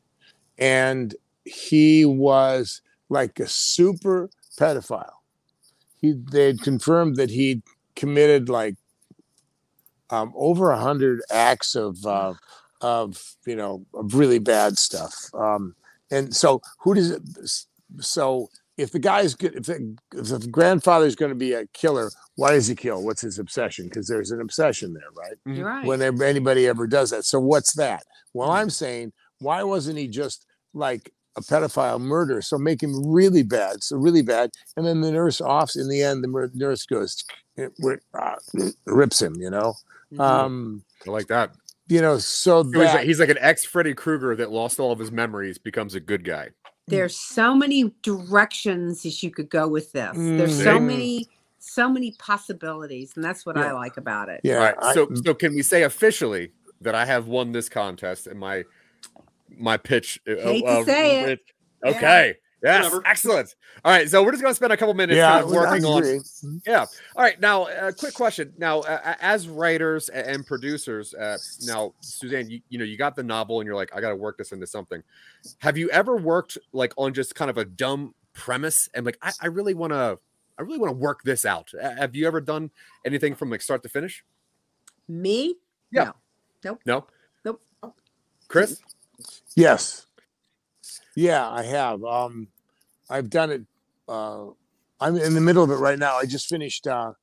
and he was like a super pedophile. He they confirmed that he'd committed like um, over a hundred acts of uh, of you know of really bad stuff. Um, and so who does it? So if the guy's good, if the, if the grandfather's going to be a killer, why does he kill? What's his obsession? Because there's an obsession there, right? you're right. when anybody ever does that. So what's that? Well, I'm saying, why wasn't he just like a pedophile murder, so make him really bad, so really bad. And then the nurse offs in the end. The nurse goes, it, uh, rips him. You know, Mhm. um, I like that. you know. So that, like- he's like an ex Freddy Krueger that lost all of his memories, becomes a good guy. There's so many directions that you could go with this. There's so Mm. many, so many possibilities, and that's what I like about it. yeah. All right. I- So so can we say officially that I have won this contest and my my pitch? uh, Hate to uh, say it. with- Okay. Yes. Whatever. Excellent. All right. So we're just gonna spend a couple minutes yeah, kind of working on agree. Yeah. All right. Now, a quick question. Now, uh, as writers and producers, uh, now, Suzanne, you, you know, you got the novel and you're like, I got to work this into something. Have you ever worked like on just kind of a dumb premise and like, I, I really want to, I really want to work this out. Uh, Have you ever done anything from like start to finish? Me? Yeah. No. No. Nope. Chris? Yes. Yeah, I have. Um, I've done it. Uh, I'm in the middle of it right now. I just finished. Uh,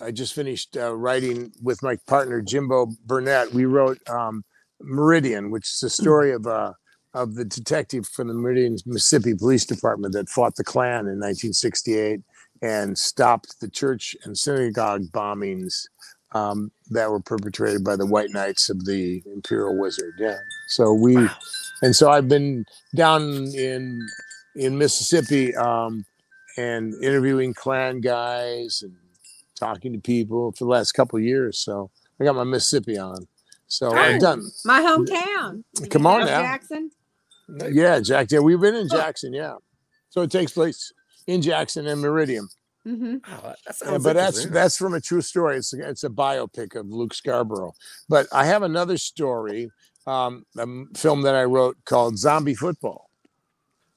I just finished uh, writing with my partner Jimbo Burnett. We wrote um, Meridian, which is the story of uh, of the detective from the Meridian, Mississippi Police Department that fought the Klan in 1968 and stopped the church and synagogue bombings um, that were perpetrated by the White Knights of the Imperial Wizard. Yeah. So we, and so I've been down in in Mississippi um, and interviewing Klan guys and talking to people for the last couple of years. So I got my Mississippi on. So I've done. My hometown. Did Come on now. Jackson. Yeah, Jack. Yeah, we've been in Jackson. Yeah. So it takes place in Jackson and Meridian. Hmm Oh, that Yeah, sounds but that's that's from a true story. It's a, it's a biopic of Luke Scarbrough. But I have another story, um, a m- film that I wrote called Zombie Football,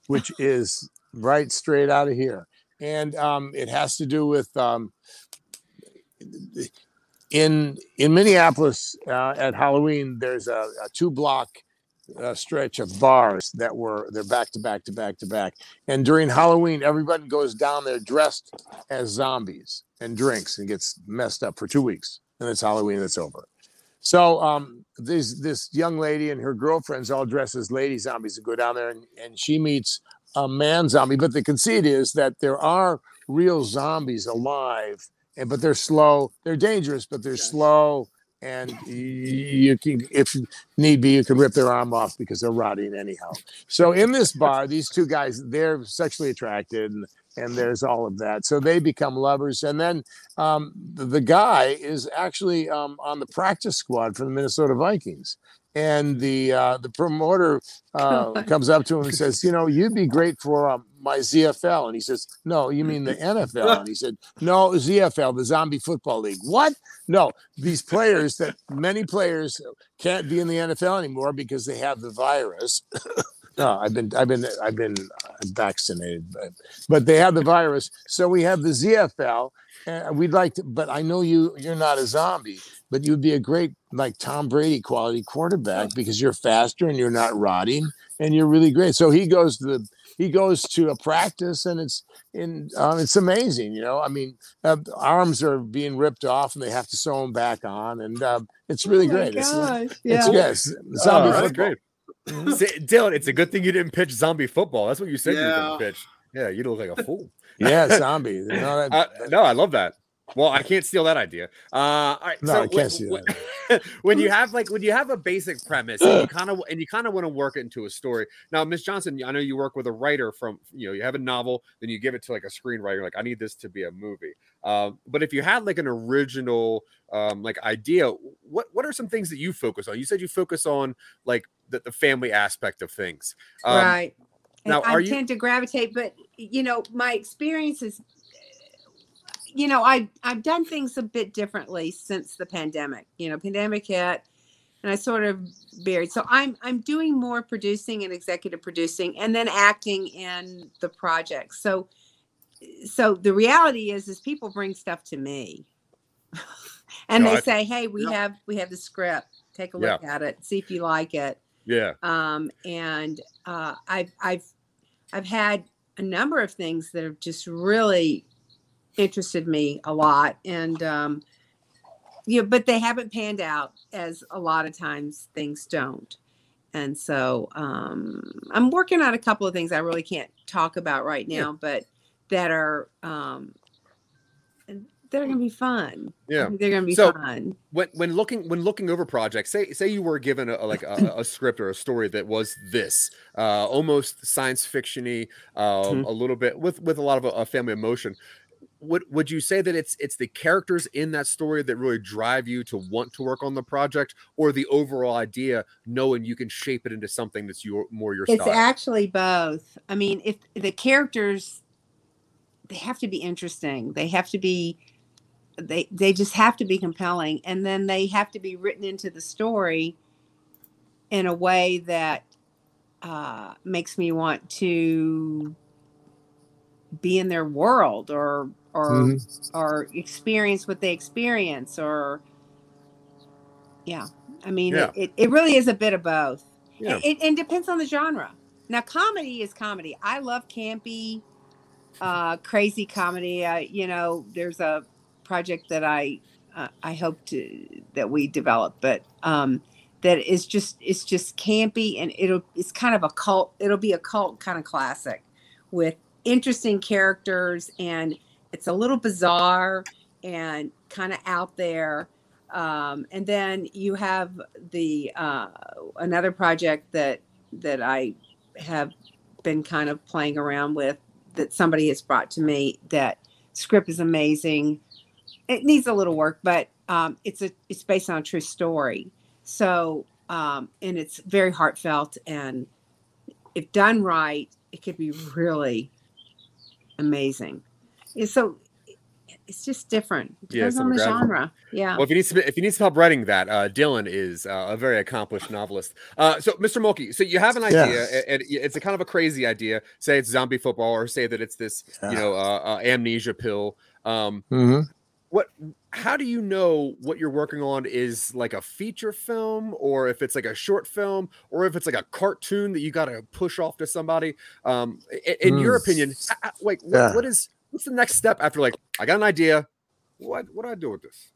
which *laughs* is right straight out of here, and um, it has to do with um, in in Minneapolis uh, at Halloween. There's a, a two block. Uh, stretch of bars that were they're back to back to back to back. And during halloween everybody goes down there dressed as zombies and drinks and gets messed up for two weeks. And it's halloween it's over. So um this this young lady and her girlfriends all dress as lady zombies and go down there and, and she meets a man zombie. But the conceit is that there are real zombies alive and but they're slow. They're dangerous but they're slow and *laughs* you can if need be you can rip their arm off because they're rotting anyhow. So in this bar these two guys they're sexually attracted and, and there's all of that. So they become lovers. And then um, the, the guy is actually um, on the practice squad for the minnesota vikings. And the uh, the promoter *laughs* uh, comes up to him and says you know you'd be great for um, my zfl and he says no you mean the nfl and he said no zfl the zombie football league what no these players that many players can't be in the NFL anymore because they have the virus. *laughs* no, I've been I've been I've been vaccinated, but, but they have the virus. So we have the ZFL. And we'd like to, but I know you you're not a zombie, but you'd be a great like Tom Brady quality quarterback because you're faster and you're not rotting and you're really great. So he goes to the he goes to a practice and it's in um, it's amazing, you know. I mean, uh, arms are being ripped off and they have to sew them back on, and um, it's really Oh great. It's, gosh, it's yeah. yes, Oh, zombie that's great. See, Dylan, it's a good thing you didn't pitch zombie football. That's what you said you were Yeah. going to pitch. Yeah, you look like a fool. Yeah, *laughs* zombie. You know, that, Uh, no, I love that. Well, I can't steal that idea. Uh, all right, No, so I can't when, steal *laughs* when- when you have like when you have a basic premise and you kind of and you kind of want to work it into a story. Now, Miss Johnson, I know you work with a writer from you know you have a novel, then you give it to like a screenwriter. Like, I need this to be a movie. Um, but if you had like an original um, like idea, what what are some things that you focus on? You said you focus on like the, the family aspect of things. Um, right. And now, I are you- tend to gravitate, but you know, my experiences. You know, I I've done things a bit differently since the pandemic. You know, pandemic hit, and I sort of buried. So I'm I'm doing more producing and executive producing, and then acting in the project. So, so the reality is, is people bring stuff to me, *laughs* and No, they I- say, "Hey, we Yeah. have we have the script. Take a look at it. See if you like it." Yeah. um, and uh, I've I've I've had a number of things that have just really interested me a lot, and um, yeah, but they haven't panned out as a lot of times things don't. and so um, I'm working on a couple of things I really can't talk about right now, Yeah. but that are um, they're gonna be fun. Yeah. they're gonna be So- fun. when when looking when looking over projects say say you were given a, a- like a, a script or a story that was this uh almost science fictiony um Mhm. a little bit with with a lot of a, a family emotion would would you say that it's it's the characters in that story that really drive you to want to work on the project or the overall idea knowing you can shape it into something that's your more your It's style actually both. I mean, if the characters, they have to be interesting. They have to be, they they just have to be compelling, and then they have to be written into the story in a way that uh, makes me want to be in their world or or Mhm. or experience what they experience or yeah i mean Yeah. it, it, it really is a bit of both Yeah. it, it, it depends on the genre now comedy is comedy i love campy uh crazy comedy uh, you know there's a project that i uh, i hope to that we develop but um that is just it's just campy and it'll it's kind of a cult it'll be a cult kind of classic with interesting characters and it's a little bizarre and kind of out there. Um, and then you have the uh, another project that that i have been kind of playing around with that somebody has brought to me. That script is amazing. It needs a little work but um, it's a it's based on a true story. So um, and it's very heartfelt and if done right it could be really amazing so it's just different It Yeah, on the demographic. genre yeah Well, if you need some, if you need some help writing that, uh, Dylan is uh, a very accomplished novelist. Uh, so, Mr. Mulkey, so you have an idea, Yeah. a- and it's a kind of a crazy idea. Say it's zombie football, or say that it's this, you know, uh, uh, amnesia pill. Um, Mhm. what? How do you know what you're working on is like a feature film, or if it's like a short film, or if it's like a cartoon that you got to push off to somebody? Um, i- in your Mm. opinion, h- h- like what, Yeah. what is what's the next step after like I got an idea? What what do I do with this?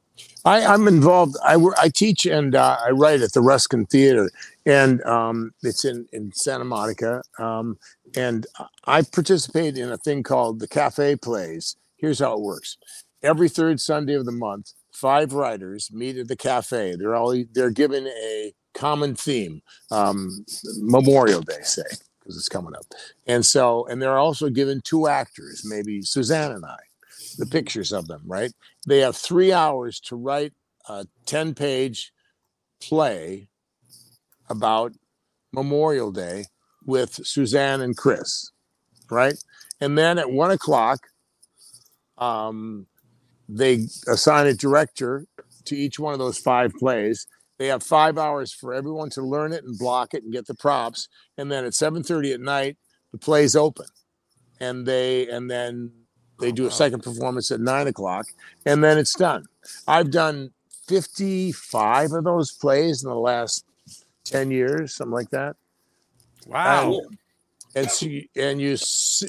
I, I'm involved. I, I teach and uh, I write at the Ruskin Theater, and um, it's in, in Santa Monica. Um, and I participate in a thing called the Cafe Plays. Here's how it works: every third Sunday of the month, five writers meet at the cafe. They're all they're given a common theme, um, Memorial Day, say, because it's coming up. And so, and they're also given two actors, maybe Suzanne and I, the pictures of them, right? they have three hours to write a 10 page play about Memorial Day with Suzanne and Chris, right? And then at one o'clock, um, they assign a director to each one of those five plays. They have five hours for everyone to learn it and block it and get the props. And then at 7:30 at night, the play's open. And they and then they do a second performance at nine o'clock, and then it's done. I've done 55 of those plays in the last 10 years, something like that. Wow. And so you, and you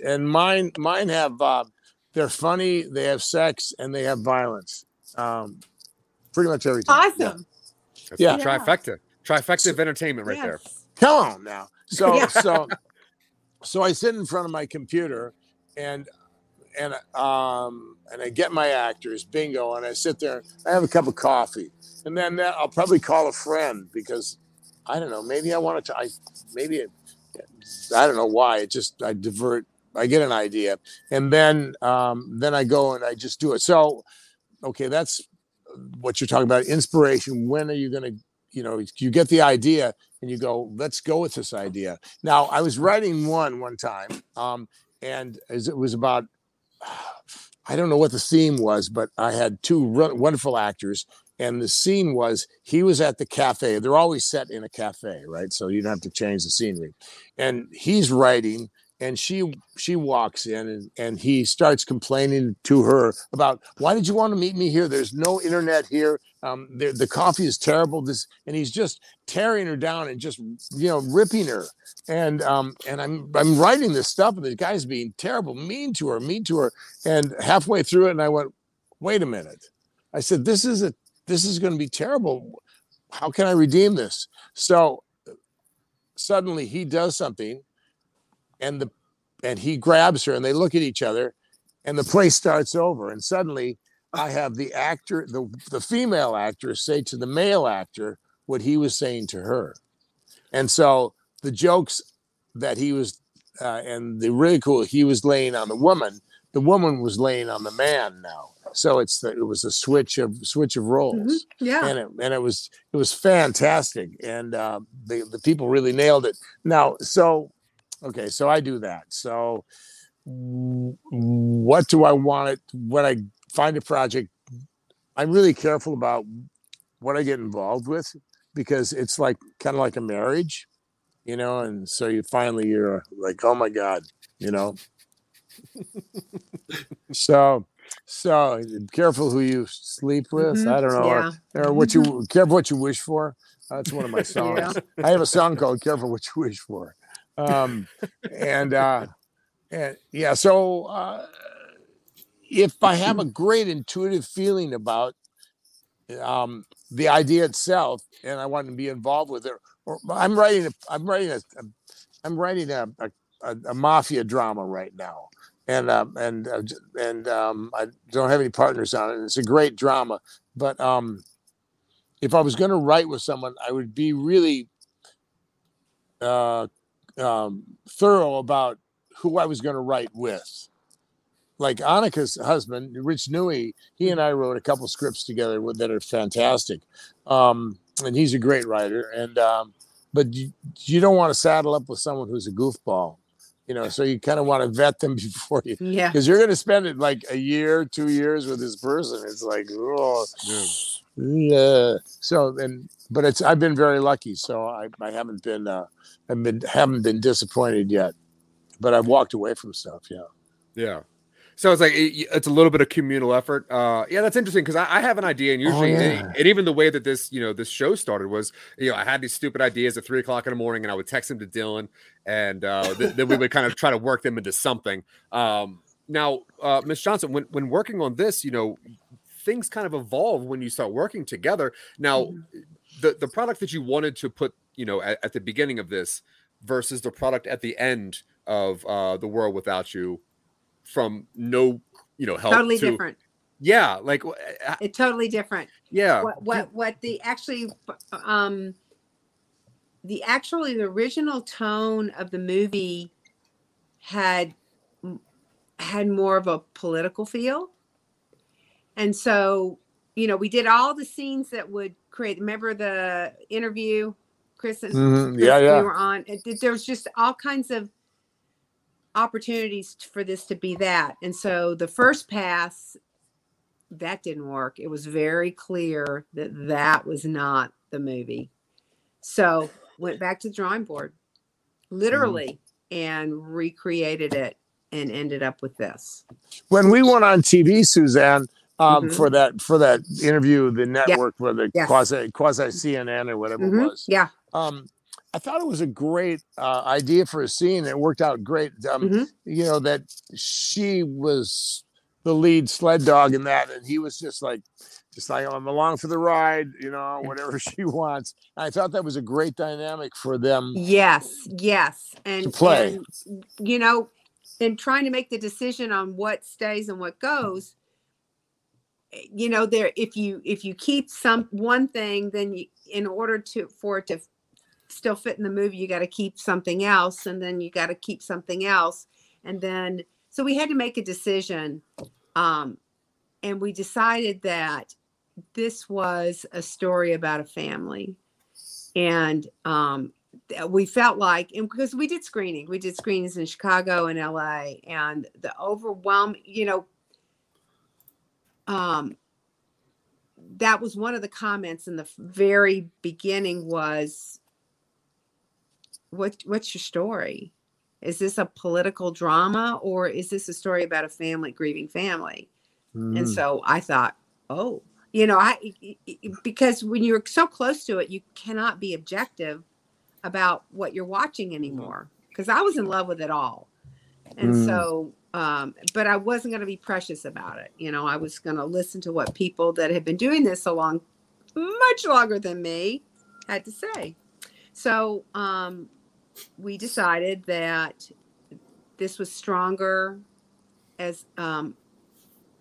and mine mine have uh, they're funny, they have sex, and they have violence. Um, pretty much every time. awesome That's Yeah. the trifecta. Trifecta of entertainment right there. Yes. Come on now. So *laughs* Yeah. so so I sit in front of my computer and and um and I get my actors, bingo, and I sit there. I have a cup of coffee, and then that, I'll probably call a friend because I don't know. Maybe I want to. I maybe it, I don't know why. It just I divert. I get an idea, and then um, then I go and I just do it. So okay, that's what you're talking about. Inspiration. When are you going to? You know, you get the idea and you go, let's go with this idea. Now, I was writing one one time, um, and as it was about, I don't know what the theme was, but I had two wonderful actors, and the scene was he was at the cafe. They're always set in a cafe, right? So you don't have to change the scenery. And he's writing, and she she walks in, and, and he starts complaining to her about why did you want to meet me here? There's no internet here. Um, the, the coffee is terrible. This, and he's just tearing her down and just you know ripping her and um and i'm i'm writing this stuff and the guy's being terrible mean to her mean to her and halfway through it and i went wait a minute i said this is a this is going to be terrible how can i redeem this so suddenly he does something and the and he grabs her and they look at each other and the play starts over. And suddenly i have the actor the, the female actor say to the male actor what he was saying to her. And so the jokes that he was uh, and the ridicule he was laying on the woman the woman was laying on the man now. So it's the, it was a switch of switch of roles. Mhm. Yeah. and it and it was it was fantastic. And uh, the the people really nailed it. Now so okay so i do that so what do i want it when i find a project i'm really careful about what i get involved with because it's like kind of like a marriage you know and so you finally you're like oh my god you know *laughs* so so careful who you sleep with Mhm. i don't know or- Yeah. or what you careful what you wish for. That's one of my *laughs* songs. Yeah. I have a song called "Careful What You Wish For," um, and uh, and yeah. So uh, if I have a great intuitive feeling about um, the idea itself, and I want to be involved with it, or I'm writing, a, I'm writing a, a I'm writing a, a, a, mafia drama right now. And um, and uh, and um, I don't have any partners on it. And it's a great drama, but um, if I was going to write with someone, I would be really uh, um, thorough about who I was going to write with. Like Annika's husband, Rich Newey, he and I wrote a couple scripts together with, that are fantastic, um, and he's a great writer. And um, but you, you don't want to saddle up with someone who's a goofball, you know. So you kind of want to vet them *laughs* before you Yeah. because you're going to spend it like a year, two years with this person. It's like, oh, yeah. So and but it's I've been very lucky. So I, I haven't been uh, I've been haven't been disappointed yet. But I've walked away from stuff. Yeah. Yeah. So it's like it- it's a little bit of communal effort. Uh, yeah, that's interesting because I, I have an idea, and Oh, usually, yeah. and, and even the way that this, you know, this show started was, you know, I had these stupid ideas at three o'clock in the morning, and I would text them to Dylan, and uh, th- then we would kind of try to work them into something. Um, now, uh, Miss Johnson, when when working on this, you know, things kind of evolve when you start working together. Now, Mm-hmm. the the product that you wanted to put, you know, at, at the beginning of this versus the product at the end of uh, the world without you from no you know help Totally to- different. yeah like It's totally different. yeah what what what the actually um the actually the original tone of the movie had had more of a political feel and so you know we did all the scenes that would create remember the interview chris and Mhm. Chris, Yeah, yeah. we were on? It, there was just all kinds of opportunities for this to be that. And so the first pass that didn't work. It was very clear that that was not the movie. So went back to the drawing board literally and recreated it and ended up with this. When we went on TV, Suzanne, um, Mhm. for that for that interview, the network for the Yes. quasi quasi CNN or whatever Mhm. it was. yeah Um, I thought it was a great uh, idea for a scene. It worked out great. Um, Mhm. You know that she was the lead sled dog in that, and he was just like, just like I'm along for the ride. You know, whatever *laughs* she wants. I thought that was a great dynamic for them. yes yes and To play. and, you know in trying to make the decision on what stays and what goes you know there if you if you keep some one thing then you in order to for it to still fit in the movie you got to keep something else and then you got to keep something else. And then so we had to make a decision um and we decided that this was a story about a family. And um we felt like and because we did screening we did screenings in chicago and la and the overwhelm you know um that was one of the comments in the very beginning was what what's your story is this a political drama or is this a story about a family grieving family and Mm. so i thought oh you know i because when you're so close to it you cannot be objective about what you're watching anymore because i was in love with it all and Mm. so um but i wasn't going to be precious about it you know i was going to listen to what people that had been doing this a long much longer than me had to say so um we decided that this was stronger as um,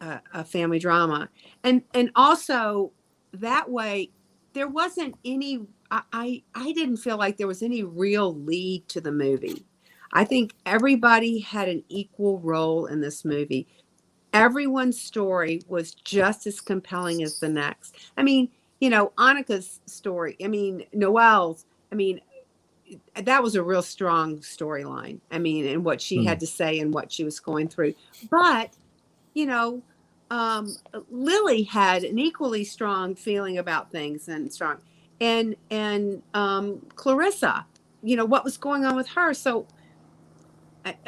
a, a family drama, and and also that way there wasn't any. I, I I didn't feel like there was any real lead to the movie. I think everybody had an equal role in this movie. Everyone's story was just as compelling as the next. I mean, you know, Annika's story. I mean, Noelle's. I mean, that was a real strong storyline. I mean, and what she Hmm. had to say and what she was going through. But, you know, um, Lily had an equally strong feeling about things and strong, and and um, Clarissa, you know, what was going on with her. So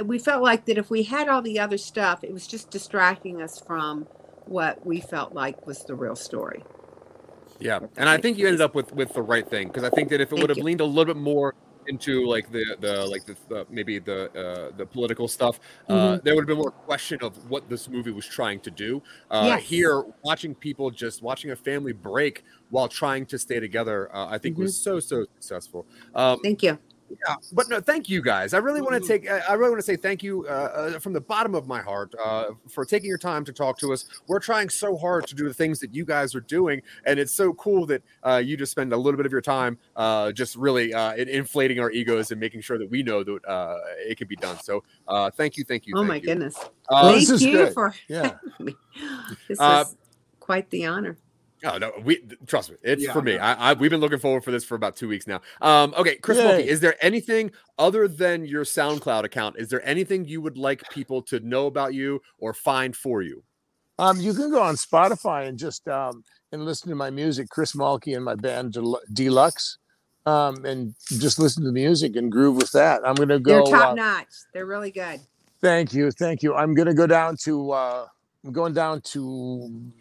we felt like that if we had all the other stuff, it was just distracting us from what we felt like was the real story. Yeah, and I think you ended up with with the right thing because I think that if it Thank would have you. leaned a little bit more into like the the like the, the maybe the uh, the political stuff, uh, Mhm. there would have been more question of what this movie was trying to do. Uh, Yes. Here, watching people just watching a family break while trying to stay together, uh, I think was so so successful. Um, Thank you. Yeah, but no, thank you guys. I really want to take. I I really want to say thank you uh, uh, from the bottom of my heart uh, for taking your time to talk to us. We're trying so hard to do the things that you guys are doing, and it's so cool that uh, you just spend a little bit of your time uh, just really uh, inflating our egos and making sure that we know that uh, it can be done. So, uh, thank you, thank you. oh thank my you. goodness. Uh, Well, this Thank is you good. for Yeah. having me. *laughs* This Uh, is quite the honor. Oh no, we trust me. It's Yeah, for me. yeah. I, I we've been looking forward for this for about two weeks now. Um, okay, Chris Yay. Mulkey, is there anything other than your SoundCloud account? Is there anything you would like people to know about you or find for you? Um, you can go on Spotify and just um, and listen to my music, Chris Mulkey and my band Del- Deluxe, um, and just listen to the music and groove with that. I'm gonna go. They're go. top uh, notch. They're really good. Thank you, thank you. I'm gonna go down to. Uh, I'm going down to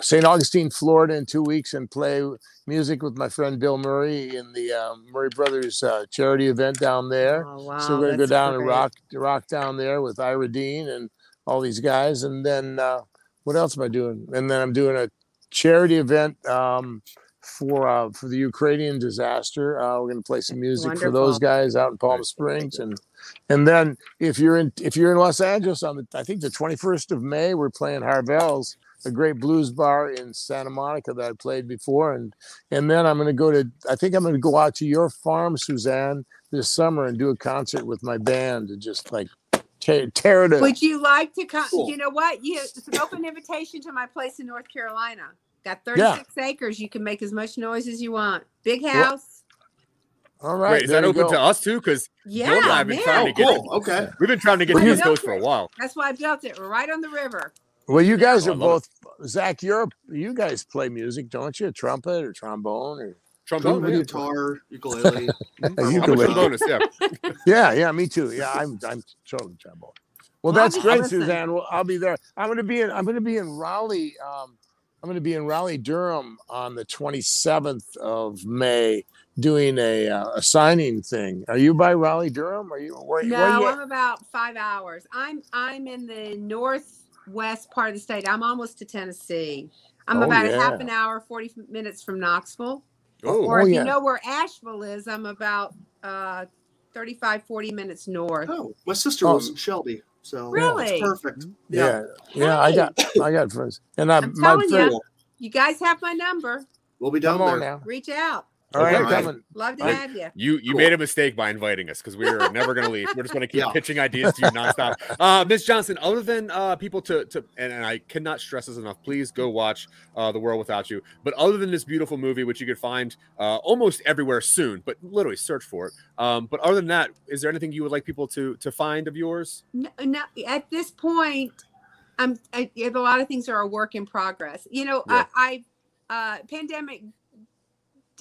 St. Augustine, Florida, in two weeks and play music with my friend Bill Murray in the um, Murray Brothers uh, charity event down there. Oh wow. so we're gonna go that's down and rock rock down there with Ira Dean and all these guys. And then uh, what else am I doing? And then I'm doing a charity event um, for uh, for the Ukrainian disaster. Uh, we're gonna play some music for those guys out in Palm Springs. And and then if you're in if you're in Los Angeles on the I think the 21st of May, we're playing Harvelle's. A great blues bar in Santa Monica that I played before, and and then I'm going to go to. I think I'm going to go out to your farm, Suzanne, this summer and do a concert with my band and just like tear, tear it up. Would you like to come? Cool. You know what? You it's an open invitation to my place in North Carolina. Got Yeah. 36 acres. You can make as much noise as you want. Big Well, house. All right, Wait, is that open go. to us too? Because Yeah, and I have been man. trying Oh, to get oh, cool. Okay. we've been trying to get Well, to you this know, for a while. That's why I built it. We're right on the river. Well, you guys Oh, are I love both Zach. You're you guys play music, don't you? Trumpet or trombone or Trombone, Trumpet, yeah. guitar, ukulele. *laughs* A I'm a ukulele. trombonist, yeah. *laughs* yeah, yeah, me too. Yeah, I'm I'm totally trombone. Well, Well, I'll that's be- great, listen. Suzanne. Well, I'll be there. I'm going to be in. I'm going to be in Raleigh. Um, I'm going to be in Raleigh, Durham, on the 27th of May, doing a uh, a signing thing. Are you by Raleigh, Durham? Are you? Where, No, where you I'm about five hours. I'm I'm in the northwest part of the state. I'm almost to Tennessee. I'm Oh, about a half an hour, 40 minutes from Knoxville. Oh, Or Oh, if yeah. you know where Asheville is, I'm about uh 35, 40 minutes north. Oh, my sister Oh. was in Shelby, so Really? it's perfect. Yeah, yeah. I got I got friends, and I, I'm my telling friend. ya. You guys have my number. We'll be down Come there. now. Reach out. All right, Okay. coming. Love to Right. have you. You you Cool. made a mistake by inviting us because we are never going to leave. We're just going to keep Yeah. pitching ideas to you nonstop. *laughs* Uh, Miss Johnson, other than uh, people to to and, and I cannot stress this enough. Please go watch uh, The World Without You. But other than this beautiful movie, which you could find uh, almost everywhere soon, but literally search for it. Um, but other than that, is there anything you would like people to to find of yours? No, no, at this point, I'm. I, a lot of things are a work in progress. You know, Yeah. I, I uh, pandemic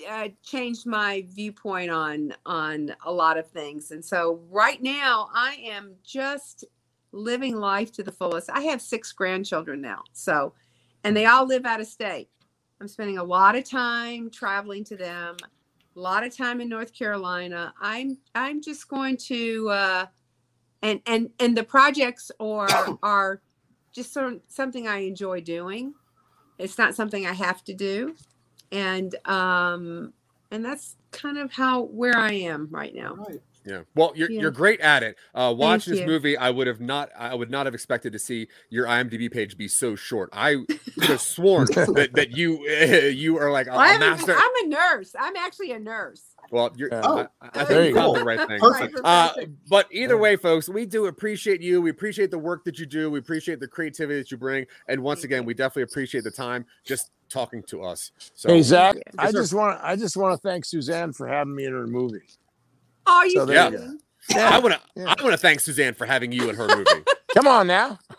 uh, changed my viewpoint on on a lot of things, and so right now I am just living life to the fullest. I have six grandchildren now, so, and they all live out of state. I'm spending a lot of time traveling to them, a lot of time in North Carolina. I'm I'm just going to. Uh, and and and the projects are *coughs* are just sort of something I enjoy doing. It's not something I have to do, and um and that's kind of how where I am right now. Right. Yeah. Well, you're Yeah. you're great at it. Uh, watch Thank this you. movie. I would have not. I would not have expected to see your IMDb page be so short. I *laughs* could have sworn that, that *laughs* you you are like a, Well, I a haven't- master. I'm a nurse. I'm actually a nurse. Well, you're. Yeah. Oh, I, I there think you you found go. the right thing. Perfect. Uh, but either Yeah. way, folks, we do appreciate you. We appreciate the work that you do. We appreciate the creativity that you bring. And once again, we definitely appreciate the time just talking to us. So Hey Zach, you. I Yes, sir. just want I just want to thank Suzanne for having me in her movie. Oh, you so there you kidding? I want to. Yeah. I want to thank Suzanne for having you in her movie. *laughs* Come on now. *laughs*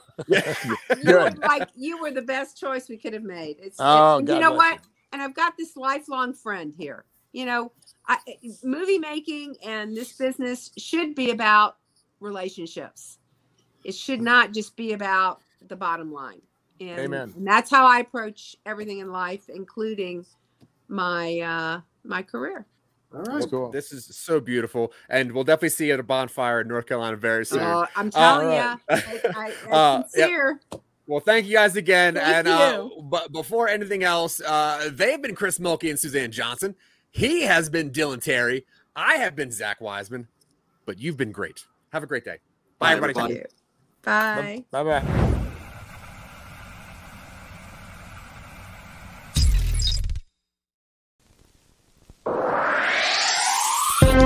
You were like you were the best choice we could have made. It's Oh, and God you know bless what? And I've got this lifelong friend here. You know, I, movie making and this business should be about relationships. It should not just be about the bottom line. And, Amen. and that's how I approach everything in life, including my uh, my career. All right. Cool. This is so beautiful, and we'll definitely see you at a bonfire in North Carolina very soon. Uh, I'm telling right. *laughs* you, I, I, I'm Uh, yep. sincere. Well, thank you guys again. Thank and uh, but before anything else, uh, they've been Chris Mulkey and Suzanne Johnson. He has been Dylan Terry. I have been Zach Wiseman. But you've been great. Have a great day. Bye, Bye, everybody. everybody. Bye. Bye bye.